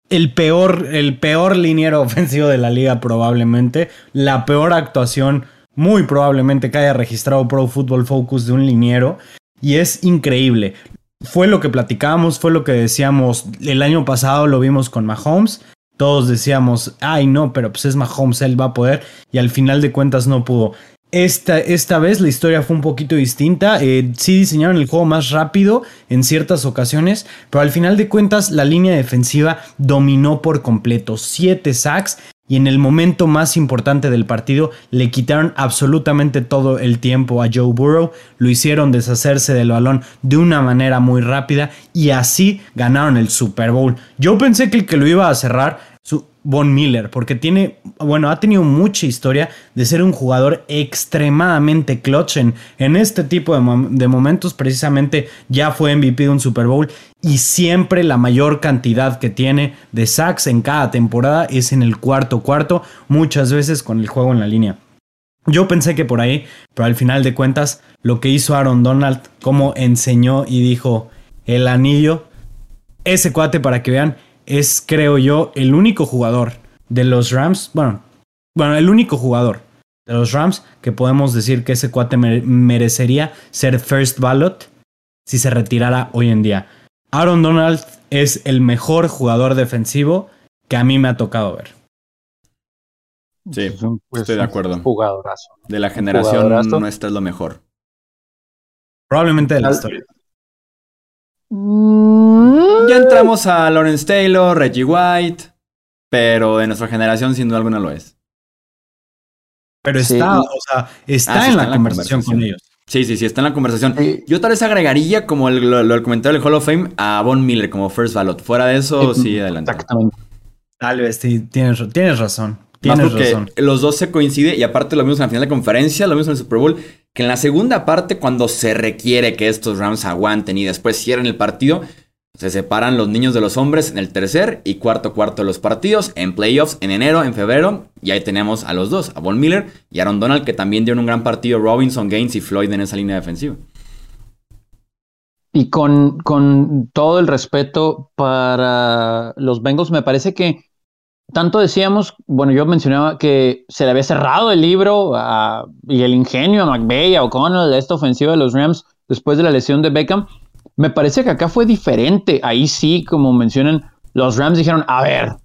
el peor, el peor liniero ofensivo de la liga probablemente, la peor actuación muy probablemente que haya registrado Pro Football Focus de un liniero y es increíble. Fue lo que platicábamos, fue lo que decíamos el año pasado, lo vimos con Mahomes. Todos decíamos, ay no, pero pues es Mahomes, él va a poder. Y al final de cuentas no pudo. Esta, esta, vez la historia fue un poquito distinta. Eh, sí diseñaron el juego más rápido en ciertas ocasiones, pero al final de cuentas la línea defensiva dominó por completo. Siete sacks y en el momento más importante del partido le quitaron absolutamente todo el tiempo a Joe Burrow. Lo hicieron deshacerse del balón de una manera muy rápida y así ganaron el Super Bowl. Yo pensé que el que lo iba a cerrar Von Miller, porque tiene, bueno, ha tenido mucha historia de ser un jugador extremadamente clutch en, en este tipo de, momentos. Precisamente ya fue MVP de un Super Bowl y siempre la mayor cantidad que tiene de sacks en cada temporada es en el cuarto cuarto, muchas veces con el juego en la línea. Yo pensé que por ahí, pero al final de cuentas, lo que hizo Aaron Donald, como enseñó y dijo el anillo, ese cuate para que vean es, creo yo, el único jugador de los Rams, bueno, bueno, el único jugador de los Rams que podemos decir que ese cuate merecería ser first ballot si se retirara hoy en día. Aaron Donald es el mejor jugador defensivo que a mí me ha tocado ver. Sí, pues, estoy de acuerdo. Jugadorazo. De la generación nuestra es lo mejor. Probablemente de la historia. Ya entramos a Lawrence Taylor, Reggie White, pero de nuestra generación sin duda alguna lo es. Pero está, o sea, está, ah, en, la conversación, con ellos. Sí, sí, sí, está en la conversación. Yo tal vez agregaría, como el, lo, comentario del Hall of Fame, a Von Miller como first ballot. Fuera de eso, sí, adelante. Exactamente. Tal vez, sí, tienes, tienes razón. Tienes razón. Los dos se coinciden y aparte lo vimos en la final de conferencia, lo vimos en el Super Bowl que en la segunda parte, cuando se requiere que estos Rams aguanten y después cierren el partido, se separan los niños de los hombres en el tercer y cuarto cuarto de los partidos, en playoffs, en enero, en febrero, y ahí tenemos a los dos, a Von Miller y Aaron Donald, que también dieron un gran partido, Robinson, Gaines y Floyd en esa línea defensiva. Y con, con todo el respeto para los Bengals, me parece que tanto decíamos, bueno, yo mencionaba que se le había cerrado el libro y el ingenio a McVeigh, a O'Connell, de esta ofensiva de los Rams después de la lesión de Beckham. Me parece que acá fue diferente. Ahí sí, como mencionan, los Rams dijeron, a ver,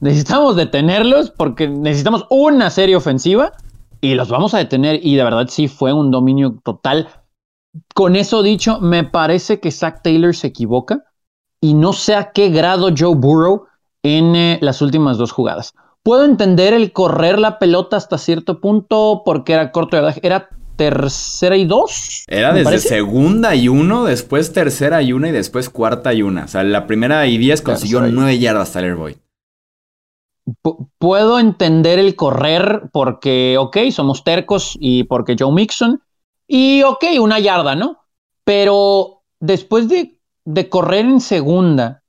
necesitamos detenerlos porque necesitamos una serie ofensiva y los vamos a detener. Y de verdad sí fue un dominio total. Con eso dicho, me parece que Zach Taylor se equivoca y no sé a qué grado Joe Burrow en eh, las últimas dos jugadas. Puedo entender el correr la pelota hasta cierto punto porque era corto de Era tercera y dos. Era desde segunda y uno, después tercera y una y después cuarta y una. O sea, la primera y diez consiguió nueve yardas Tyler Boyd. puedo entender el correr porque, ok, somos tercos y porque Joe Mixon. Y, ok, una yarda, ¿no? Pero después de, de correr en segunda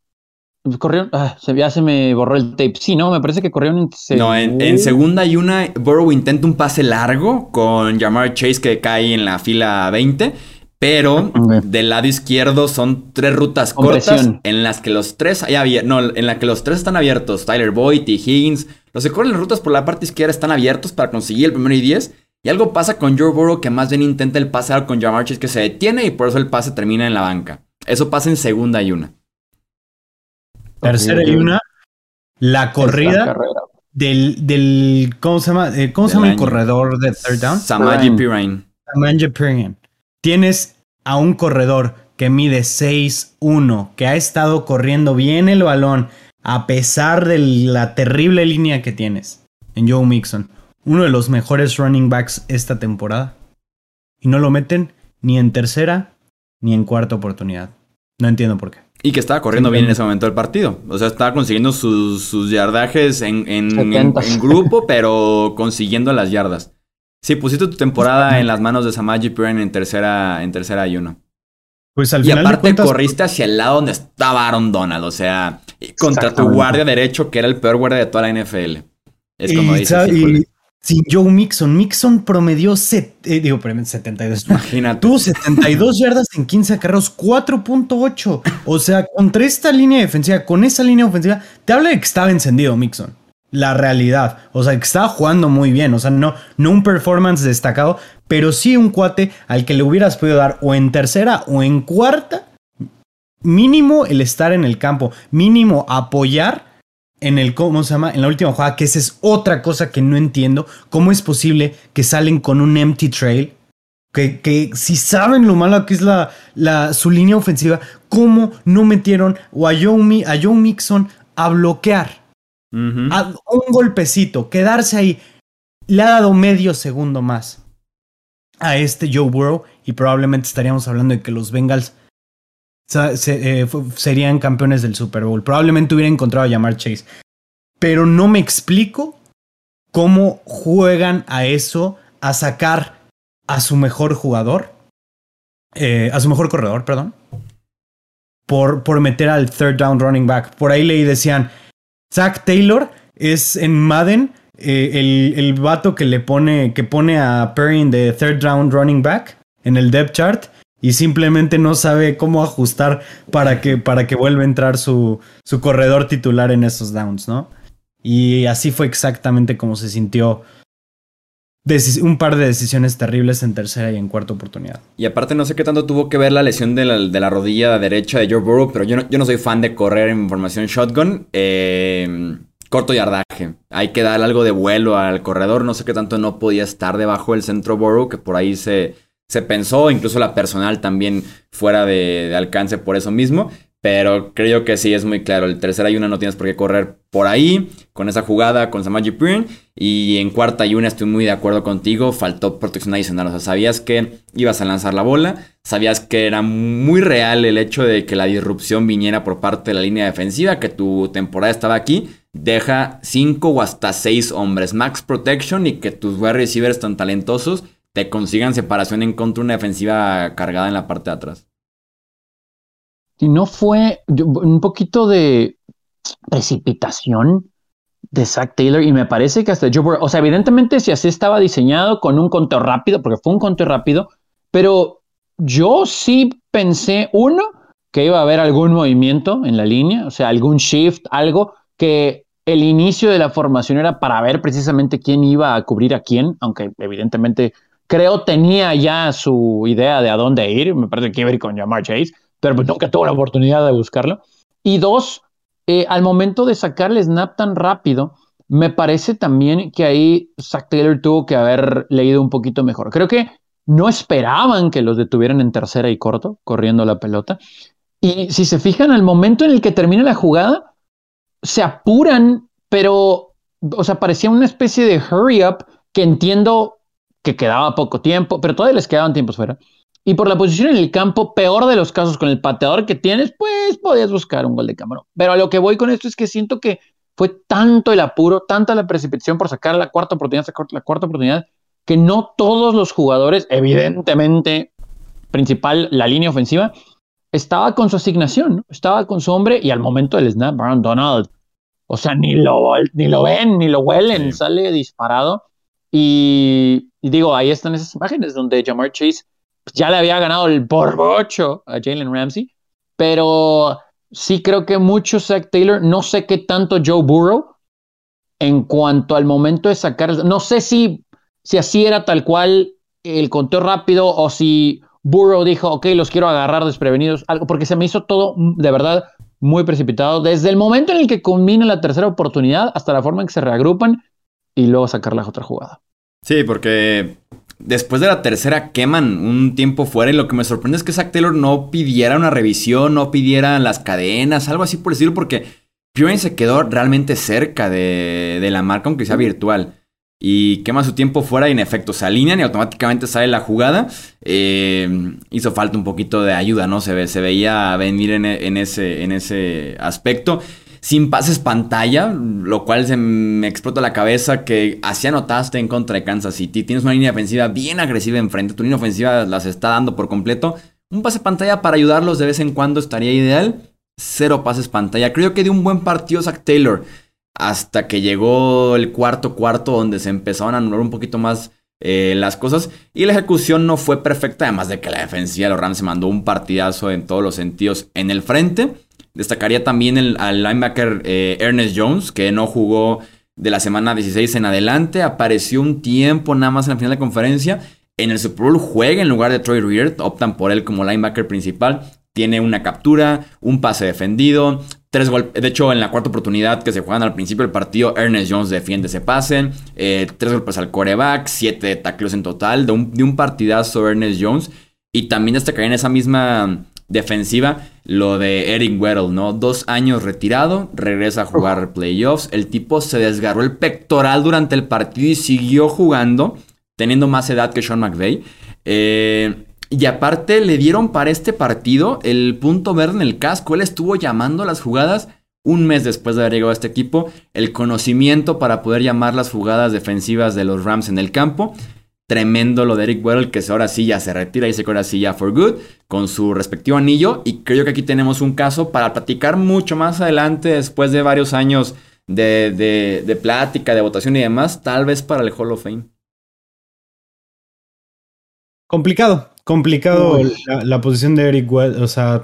Corrieron, ah, ya se me borró el tape. Sí, no, me parece que corrieron en segunda. No, en, segunda y una, Burrow intenta un pase largo con Jamar Chase que cae en la fila 20. Pero del lado izquierdo son tres rutas cortas en las que los tres hay no, en la que los tres están abiertos. Tyler Boyd y Higgins. Los que corren las rutas por la parte izquierda están abiertos para conseguir el primero y diez. Y algo pasa con Joe Burrow que más bien intenta el pase con Jamar Chase que se detiene y por eso el pase termina en la banca. Eso pasa en segunda y una. Tercera y una. La corrida del, del. ¿Cómo se llama? Eh, ¿Cómo se llama el corredor de third down? Samaji Pirine. Samaji Pirine. Tienes a un corredor que mide 6-1, que ha estado corriendo bien el balón, a pesar de la terrible línea que tienes en Joe Mixon. Uno de los mejores running backs esta temporada. Y no lo meten ni en tercera ni en cuarta oportunidad. No entiendo por qué. Y que estaba corriendo bien en ese momento del partido. O sea, estaba consiguiendo sus, yardajes en, en, grupo, pero consiguiendo las yardas. Sí, pusiste tu temporada en las manos de Samaji Piran en tercera, en tercera y uno. Pues al y final de aparte cuentas- corriste hacia el lado donde estaba Aaron Donald, o sea, contra tu guardia derecho, que era el peor guardia de toda la NFL. Es como y, dices, y sin Joe Mixon, Mixon promedió set- eh, digo, perdón, 72. imagínate. Tuvo 72 yardas en 15 acarreos, 4.8. O sea, contra esta línea defensiva, con esa línea ofensiva, te habla de que estaba encendido Mixon. La realidad. O sea, que estaba jugando muy bien. O sea, no, no un performance destacado, pero sí un cuate al que le hubieras podido dar o en tercera o en cuarta. Mínimo el estar en el campo. Mínimo apoyar en el, ¿cómo se llama? En la última jugada, que esa es otra cosa que no entiendo. ¿Cómo es posible que salen con un empty trail? Que, que si saben lo malo que es la, la, su línea ofensiva, ¿cómo no metieron o a Joe, a Joe Mixon a bloquear? A un golpecito, quedarse ahí. Le ha dado medio segundo más a este Joe Burrow y probablemente estaríamos hablando de que los Bengals eh, serían campeones del Super Bowl. Probablemente hubiera encontrado a llamar Chase. Pero no me explico cómo juegan a eso, a sacar a su mejor jugador, eh, a su mejor corredor, perdón, por, por meter al third down running back. Por ahí leí decían, Zach Taylor es en Madden eh, el, el vato que le pone, que pone a Perrin de third round running back en el depth chart y simplemente no sabe cómo ajustar para que, para que vuelva a entrar su, su corredor titular en esos downs, ¿no? Y así fue exactamente como se sintió un par de decisiones terribles en tercera y en cuarta oportunidad. Y aparte no sé qué tanto tuvo que ver la lesión de la, de la rodilla derecha de Joe Burrow, pero yo no, yo no soy fan de correr en formación shotgun. Eh, corto yardaje. Hay que dar algo de vuelo al corredor. No sé qué tanto no podía estar debajo del centro Burrow, que por ahí se, se pensó, incluso la personal también fuera de, alcance por eso mismo. Pero creo que sí es muy claro. El tercera y una no tienes por qué correr por ahí, con esa jugada, con Samaji Pirin. Y en cuarta y una estoy muy de acuerdo contigo. Faltó protección adicional. O sea, sabías que ibas a lanzar la bola. Sabías que era muy real el hecho de que la disrupción viniera por parte de la línea defensiva. Que tu temporada estaba aquí. Deja cinco o hasta seis hombres. Max protection y que tus wide receivers tan talentosos te consigan separación en contra de una defensiva cargada en la parte de atrás. Si no fue un poquito de precipitación de Zach Taylor y me parece que hasta Joe Burrow, o sea, evidentemente si así estaba diseñado con un conteo rápido, porque fue un conteo rápido, pero yo sí pensé, uno, que iba a haber algún movimiento en la línea, o sea, algún shift, algo que el inicio de la formación era para ver precisamente quién iba a cubrir a quién, aunque evidentemente creo tenía ya su idea de a dónde ir, me parece que iba a ir con Jamar Chase, pero pues nunca tuvo la oportunidad de buscarlo. Y dos, eh, al momento de sacar el snap tan rápido, me parece también que ahí Zach Taylor tuvo que haber leído un poquito mejor. Creo que no esperaban que los detuvieran en tercera y corto, corriendo la pelota. Y si se fijan, al momento en el que termina la jugada, se apuran, pero, o sea, parecía una especie de hurry up que entiendo que quedaba poco tiempo, pero todavía les quedaban tiempos fuera. Y por la posición en el campo, peor de los casos con el pateador que tienes, pues podías buscar un gol de cámara. Pero a lo que voy con esto es que siento que fue tanto el apuro, tanta la precipitación por sacar la cuarta oportunidad, la cuarta oportunidad, que no todos los jugadores, evidentemente, principal, la línea ofensiva, estaba con su asignación, ¿no? estaba con su hombre y al momento del snap, Aaron Donald, o sea, ni lo, ni lo ven, ni lo huelen, Sí. sale disparado. Y, y digo, ahí están esas imágenes donde Jamar Chase pues, ya le había ganado el por ocho a Jalen Ramsey, pero sí creo que mucho Zach Taylor, no sé qué tanto Joe Burrow en cuanto al momento de sacar, no sé si, si así era tal cual el conteo rápido o si Burrow dijo, ok, los quiero agarrar desprevenidos, algo, porque se me hizo todo mm, de verdad muy precipitado, desde el momento en el que combina la tercera oportunidad hasta la forma en que se reagrupan y luego sacar la otra jugada. Sí, porque después de la tercera queman un tiempo fuera y lo que me sorprende es que Zach Taylor no pidiera una revisión, no pidiera las cadenas, algo así por decirlo, porque Piorn se quedó realmente cerca de, de la marca, aunque sea virtual. Y quema su tiempo fuera y en efecto se alinean y automáticamente sale la jugada. Eh, hizo falta un poquito de ayuda, ¿no? Se, ve, se veía venir en, en ese, en ese aspecto. Sin pases pantalla, lo cual se me explota la cabeza que así anotaste en contra de Kansas City. Tienes una línea ofensiva bien agresiva enfrente, tu línea ofensiva las está dando por completo. Un pase pantalla para ayudarlos de vez en cuando estaría ideal. Cero pases pantalla. Creo que dio un buen partido Zach Taylor hasta que llegó el cuarto cuarto donde se empezaron a anular un poquito más eh, las cosas y la ejecución no fue perfecta, además de que la defensiva de los Rams se mandó un partidazo en todos los sentidos en el frente. Destacaría también el, al linebacker eh, Ernest Jones, que no jugó de la semana 16 en adelante, apareció un tiempo nada más en la final de conferencia. En el Super Bowl juega en lugar de Troy Reard, optan por él como linebacker principal. Tiene una captura, un pase defendido, Tres golpes. De hecho, en la cuarta oportunidad que se juegan al principio del partido, Ernest Jones defiende ese pase. Eh, tres golpes al coreback, siete tacleos en total. De un, de un partidazo Ernest Jones. Y también destacaría en esa misma defensiva lo de Eric Weddle, ¿no? Dos años retirado, regresa a jugar playoffs. El tipo se desgarró el pectoral durante el partido y siguió jugando, teniendo más edad que Sean McVay. Eh, y aparte le dieron para este partido el punto verde en el casco. Él estuvo llamando las jugadas un mes después de haber llegado a este equipo. El conocimiento para poder llamar las jugadas defensivas de los Rams en el campo. Tremendo lo de Eric Weddle, que ahora sí ya se retira y se ahora sí ya for good, con su respectivo anillo. Y creo que aquí tenemos un caso para platicar mucho más adelante, después de varios años de, de, de plática, de votación y demás, tal vez para el Hall of Fame. Complicado, complicado la, posición de Eric Weddle, o sea,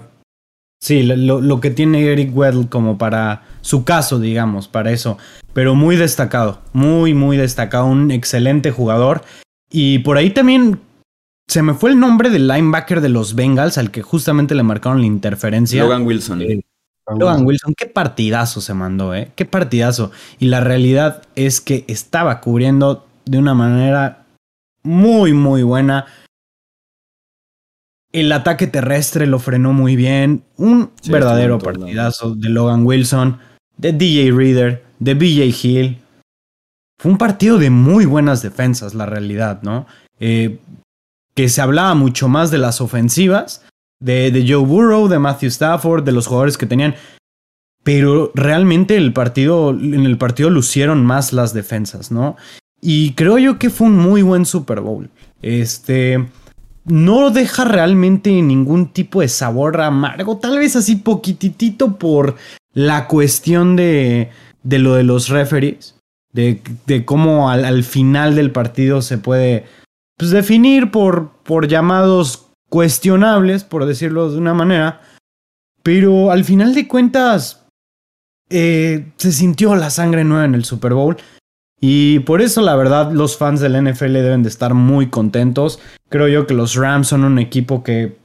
sí, lo, que tiene Eric Weddle como para su caso, digamos, para eso, pero muy destacado, muy, muy destacado, un excelente jugador. Y por ahí también se me fue el nombre del linebacker de los Bengals, al que justamente le marcaron la interferencia. Logan Wilson. Eh, Logan Wilson, qué partidazo se mandó, ¿eh? Qué partidazo. Y la realidad es que estaba cubriendo de una manera muy, muy buena. El ataque terrestre lo frenó muy bien. Un verdadero partidazo de Logan Wilson, de DJ Reader, de BJ Hill. Fue un partido de muy buenas defensas, la realidad, ¿no? Eh, que se hablaba mucho más de las ofensivas, de, de, Joe Burrow, de Matthew Stafford, de los jugadores que tenían. Pero realmente el partido, en el partido lucieron más las defensas, ¿no? Y creo yo que fue un muy buen Super Bowl. Este no deja realmente ningún tipo de sabor amargo, tal vez así poquitito por la cuestión de, de lo de los referees, de, de cómo al, final del partido se puede pues, definir por, por llamados cuestionables, por decirlo de una manera, pero al final de cuentas eh, se sintió la sangre nueva en el Super Bowl. Y por eso la verdad los fans del NFL deben de estar muy contentos. Creo yo que los Rams son un equipo que,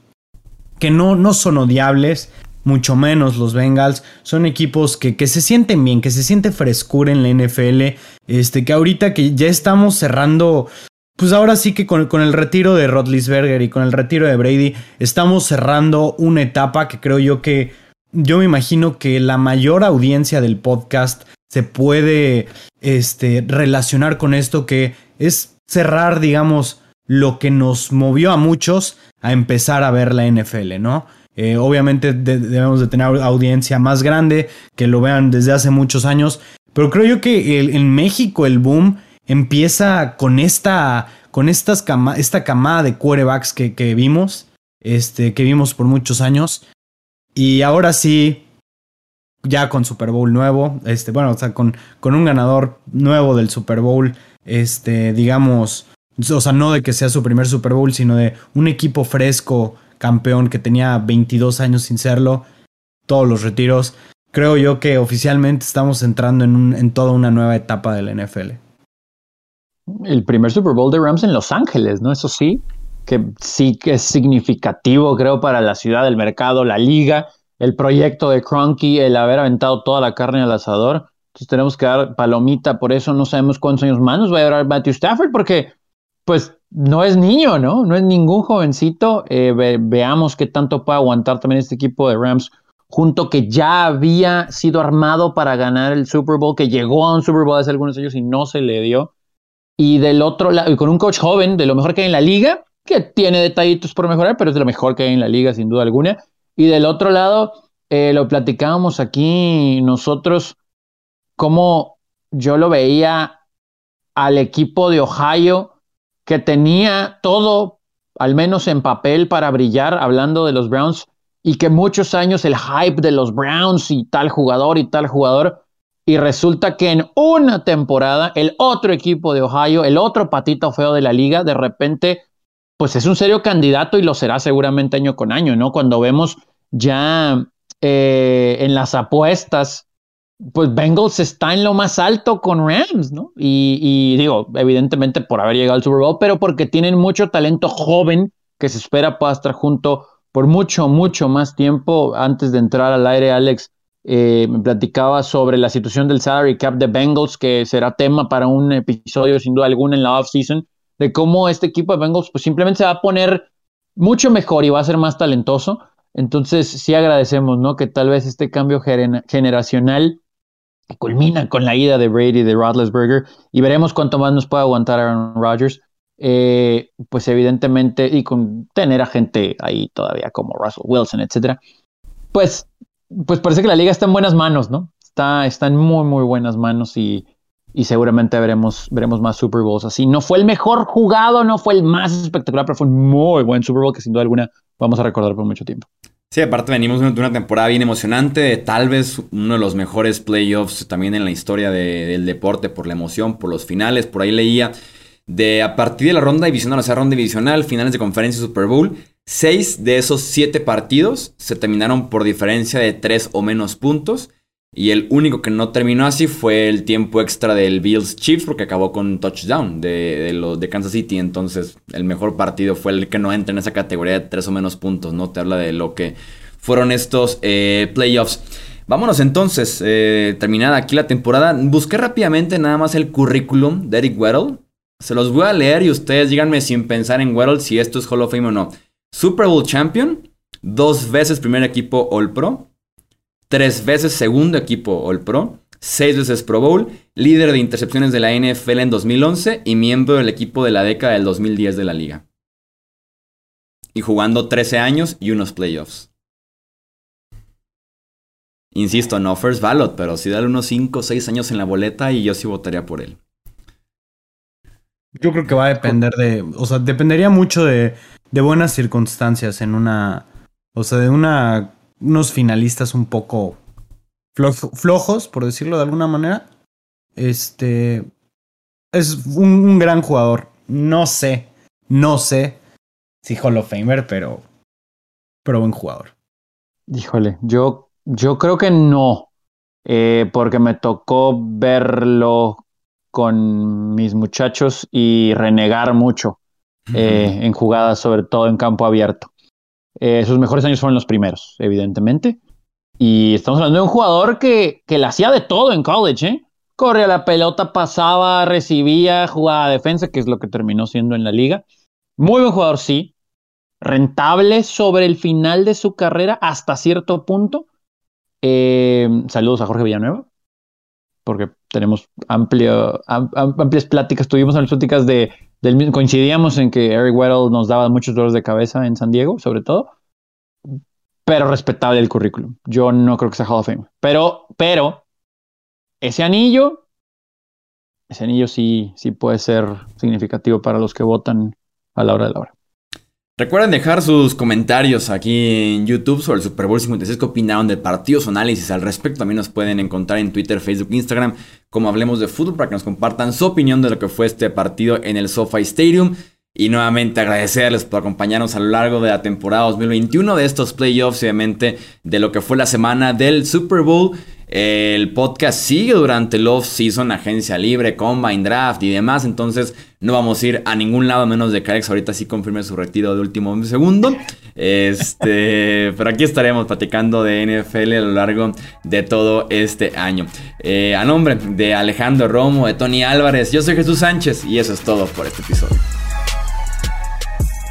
que no, no son odiables, mucho menos los Bengals. Son equipos que, que, se sienten bien, que se siente frescura en la NFL. Este, que ahorita que ya estamos cerrando, pues ahora sí que con, con el retiro de Rodlisberger y con el retiro de Brady, estamos cerrando una etapa que creo yo que yo me imagino que la mayor audiencia del podcast se puede este, relacionar con esto que es cerrar, digamos, lo que nos movió a muchos a empezar a ver la NFL, ¿no? Eh, obviamente debemos de tener audiencia más grande, que lo vean desde hace muchos años, pero creo yo que en México el boom empieza con esta, con estas esta camada de quarterbacks que, que vimos, este, que vimos por muchos años, y ahora sí ya con Super Bowl nuevo, este, bueno, o sea, con, con un ganador nuevo del Super Bowl, este, digamos, o sea, no de que sea su primer Super Bowl, sino de un equipo fresco, campeón que tenía 22 años sin serlo, todos los retiros. Creo yo que oficialmente estamos entrando en, un, en toda una nueva etapa del NFL. El primer Super Bowl de Rams en Los Ángeles, ¿no? Eso sí, que sí que es significativo, creo, para la ciudad, el mercado, la liga el proyecto de Cronky, el haber aventado toda la carne al asador. Entonces tenemos que dar palomita, por eso no sabemos cuántos años más nos va a durar Matthew Stafford, porque pues no es niño, ¿no? No es ningún jovencito. Eh, veamos qué tanto puede aguantar también este equipo de Rams, junto que ya había sido armado para ganar el Super Bowl, que llegó a un Super Bowl hace algunos años y no se le dio. Y del otro lado, y con un coach joven, de lo mejor que hay en la liga, que tiene detallitos por mejorar, pero es de lo mejor que hay en la liga, sin duda alguna. Y del otro lado, eh, lo platicábamos aquí nosotros, cómo yo lo veía al equipo de Ohio que tenía todo, al menos en papel, para brillar, hablando de los Browns, y que muchos años el hype de los Browns y tal jugador y tal jugador, y resulta que en una temporada el otro equipo de Ohio, el otro patito feo de la liga, de repente, pues es un serio candidato y lo será seguramente año con año, ¿no? Cuando vemos ya eh, en las apuestas, pues Bengals está en lo más alto con Rams, ¿no? Y, digo, evidentemente por haber llegado al Super Bowl, pero porque tienen mucho talento joven que se espera pueda estar junto por mucho, mucho más tiempo. Antes de entrar al aire, Alex eh, me platicaba sobre la situación del salary cap de Bengals, que será tema para un episodio sin duda alguna en la off-season, de cómo este equipo de Bengals pues simplemente se va a poner mucho mejor y va a ser más talentoso. Entonces sí agradecemos, ¿no? Que tal vez este cambio generacional culmina con la ida de Brady de Roethlisberger y veremos cuánto más nos puede aguantar Aaron Rodgers. Eh, pues evidentemente, y con tener a gente ahí todavía como Russell Wilson, etcétera, pues, pues parece que la liga está en buenas manos, ¿no? Está, está en muy, muy buenas manos y, y seguramente veremos, veremos más Super Bowls así. No fue el mejor jugado, no fue el más espectacular, pero fue un muy buen Super Bowl que sin duda alguna vamos a recordar por mucho tiempo. Sí, aparte venimos de una temporada bien emocionante, tal vez uno de los mejores playoffs también en la historia del deporte por la emoción, por los finales, por ahí leía de a partir de la ronda divisional, o sea, ronda divisional, finales de conferencia Super Bowl, seis de esos siete partidos se terminaron por diferencia de tres o menos puntos. Y el único que no terminó así fue el tiempo extra del Bills Chiefs, porque acabó con touchdown de, de Kansas City. Entonces, el mejor partido fue el que no entra en esa categoría de tres o menos puntos, ¿no? Te habla de lo que fueron estos eh, playoffs. Vámonos entonces, eh, terminada aquí la temporada. Busqué rápidamente nada más el currículum de Eric Weddle. Se los voy a leer y ustedes díganme sin pensar en Weddle si esto es Hall of Fame o no. Super Bowl Champion, dos veces primer equipo All Pro, tres veces segundo equipo All Pro, seis veces Pro Bowl, líder de intercepciones de la NFL en 2011 y miembro del equipo de la década del 2010 de la liga. Y jugando 13 años y unos playoffs. Insisto, no first ballot, pero si dale unos 5 o 6 años en la boleta y yo sí votaría por él. Yo creo que va a depender de, o sea, dependería mucho de, de buenas circunstancias en una, o sea, de una, unos finalistas un poco flojos, por decirlo de alguna manera. Este, es un, gran jugador. No sé, no sé si Hall of Famer, pero, pero buen jugador. Híjole, yo, yo creo que no, eh, porque me tocó verlo con mis muchachos y renegar mucho eh, en jugadas, sobre todo en campo abierto. Eh, sus mejores años fueron los primeros, evidentemente. Y estamos hablando de un jugador que, que le hacía de todo en college, ¿eh? Corría la pelota, pasaba, recibía, jugaba defensa, que es lo que terminó siendo en la liga. Muy buen jugador, sí. Rentable sobre el final de su carrera hasta cierto punto. Eh, saludos a Jorge Villanueva porque tenemos amplias pláticas, tuvimos amplias pláticas de, coincidíamos en que Eric Weddle nos daba muchos dolores de cabeza en San Diego, sobre todo, pero respetable el currículum. Yo no creo que sea Hall of Fame, pero, pero, ese anillo, ese anillo sí, sí puede ser significativo para los que votan a la hora de la hora. Recuerden dejar sus comentarios aquí en YouTube sobre el Super Bowl 56 que opinaron del partido, su análisis al respecto. También nos pueden encontrar en Twitter, Facebook, Instagram, como hablemos de fútbol, para que nos compartan su opinión de lo que fue este partido en el SoFi Stadium. Y nuevamente agradecerles por acompañarnos a lo largo de la temporada 2021, de estos playoffs, obviamente, de lo que fue la semana del Super Bowl. El podcast sigue durante el off-season, agencia libre, combine, draft y demás. Entonces, no vamos a ir a ningún lado menos de que Alex ahorita sí confirme su retiro de último segundo. Este, pero aquí estaremos platicando de NFL a lo largo de todo este año. Eh, a nombre de Alejandro Romo, de Tony Álvarez, yo soy Jesús Sánchez y eso es todo por este episodio.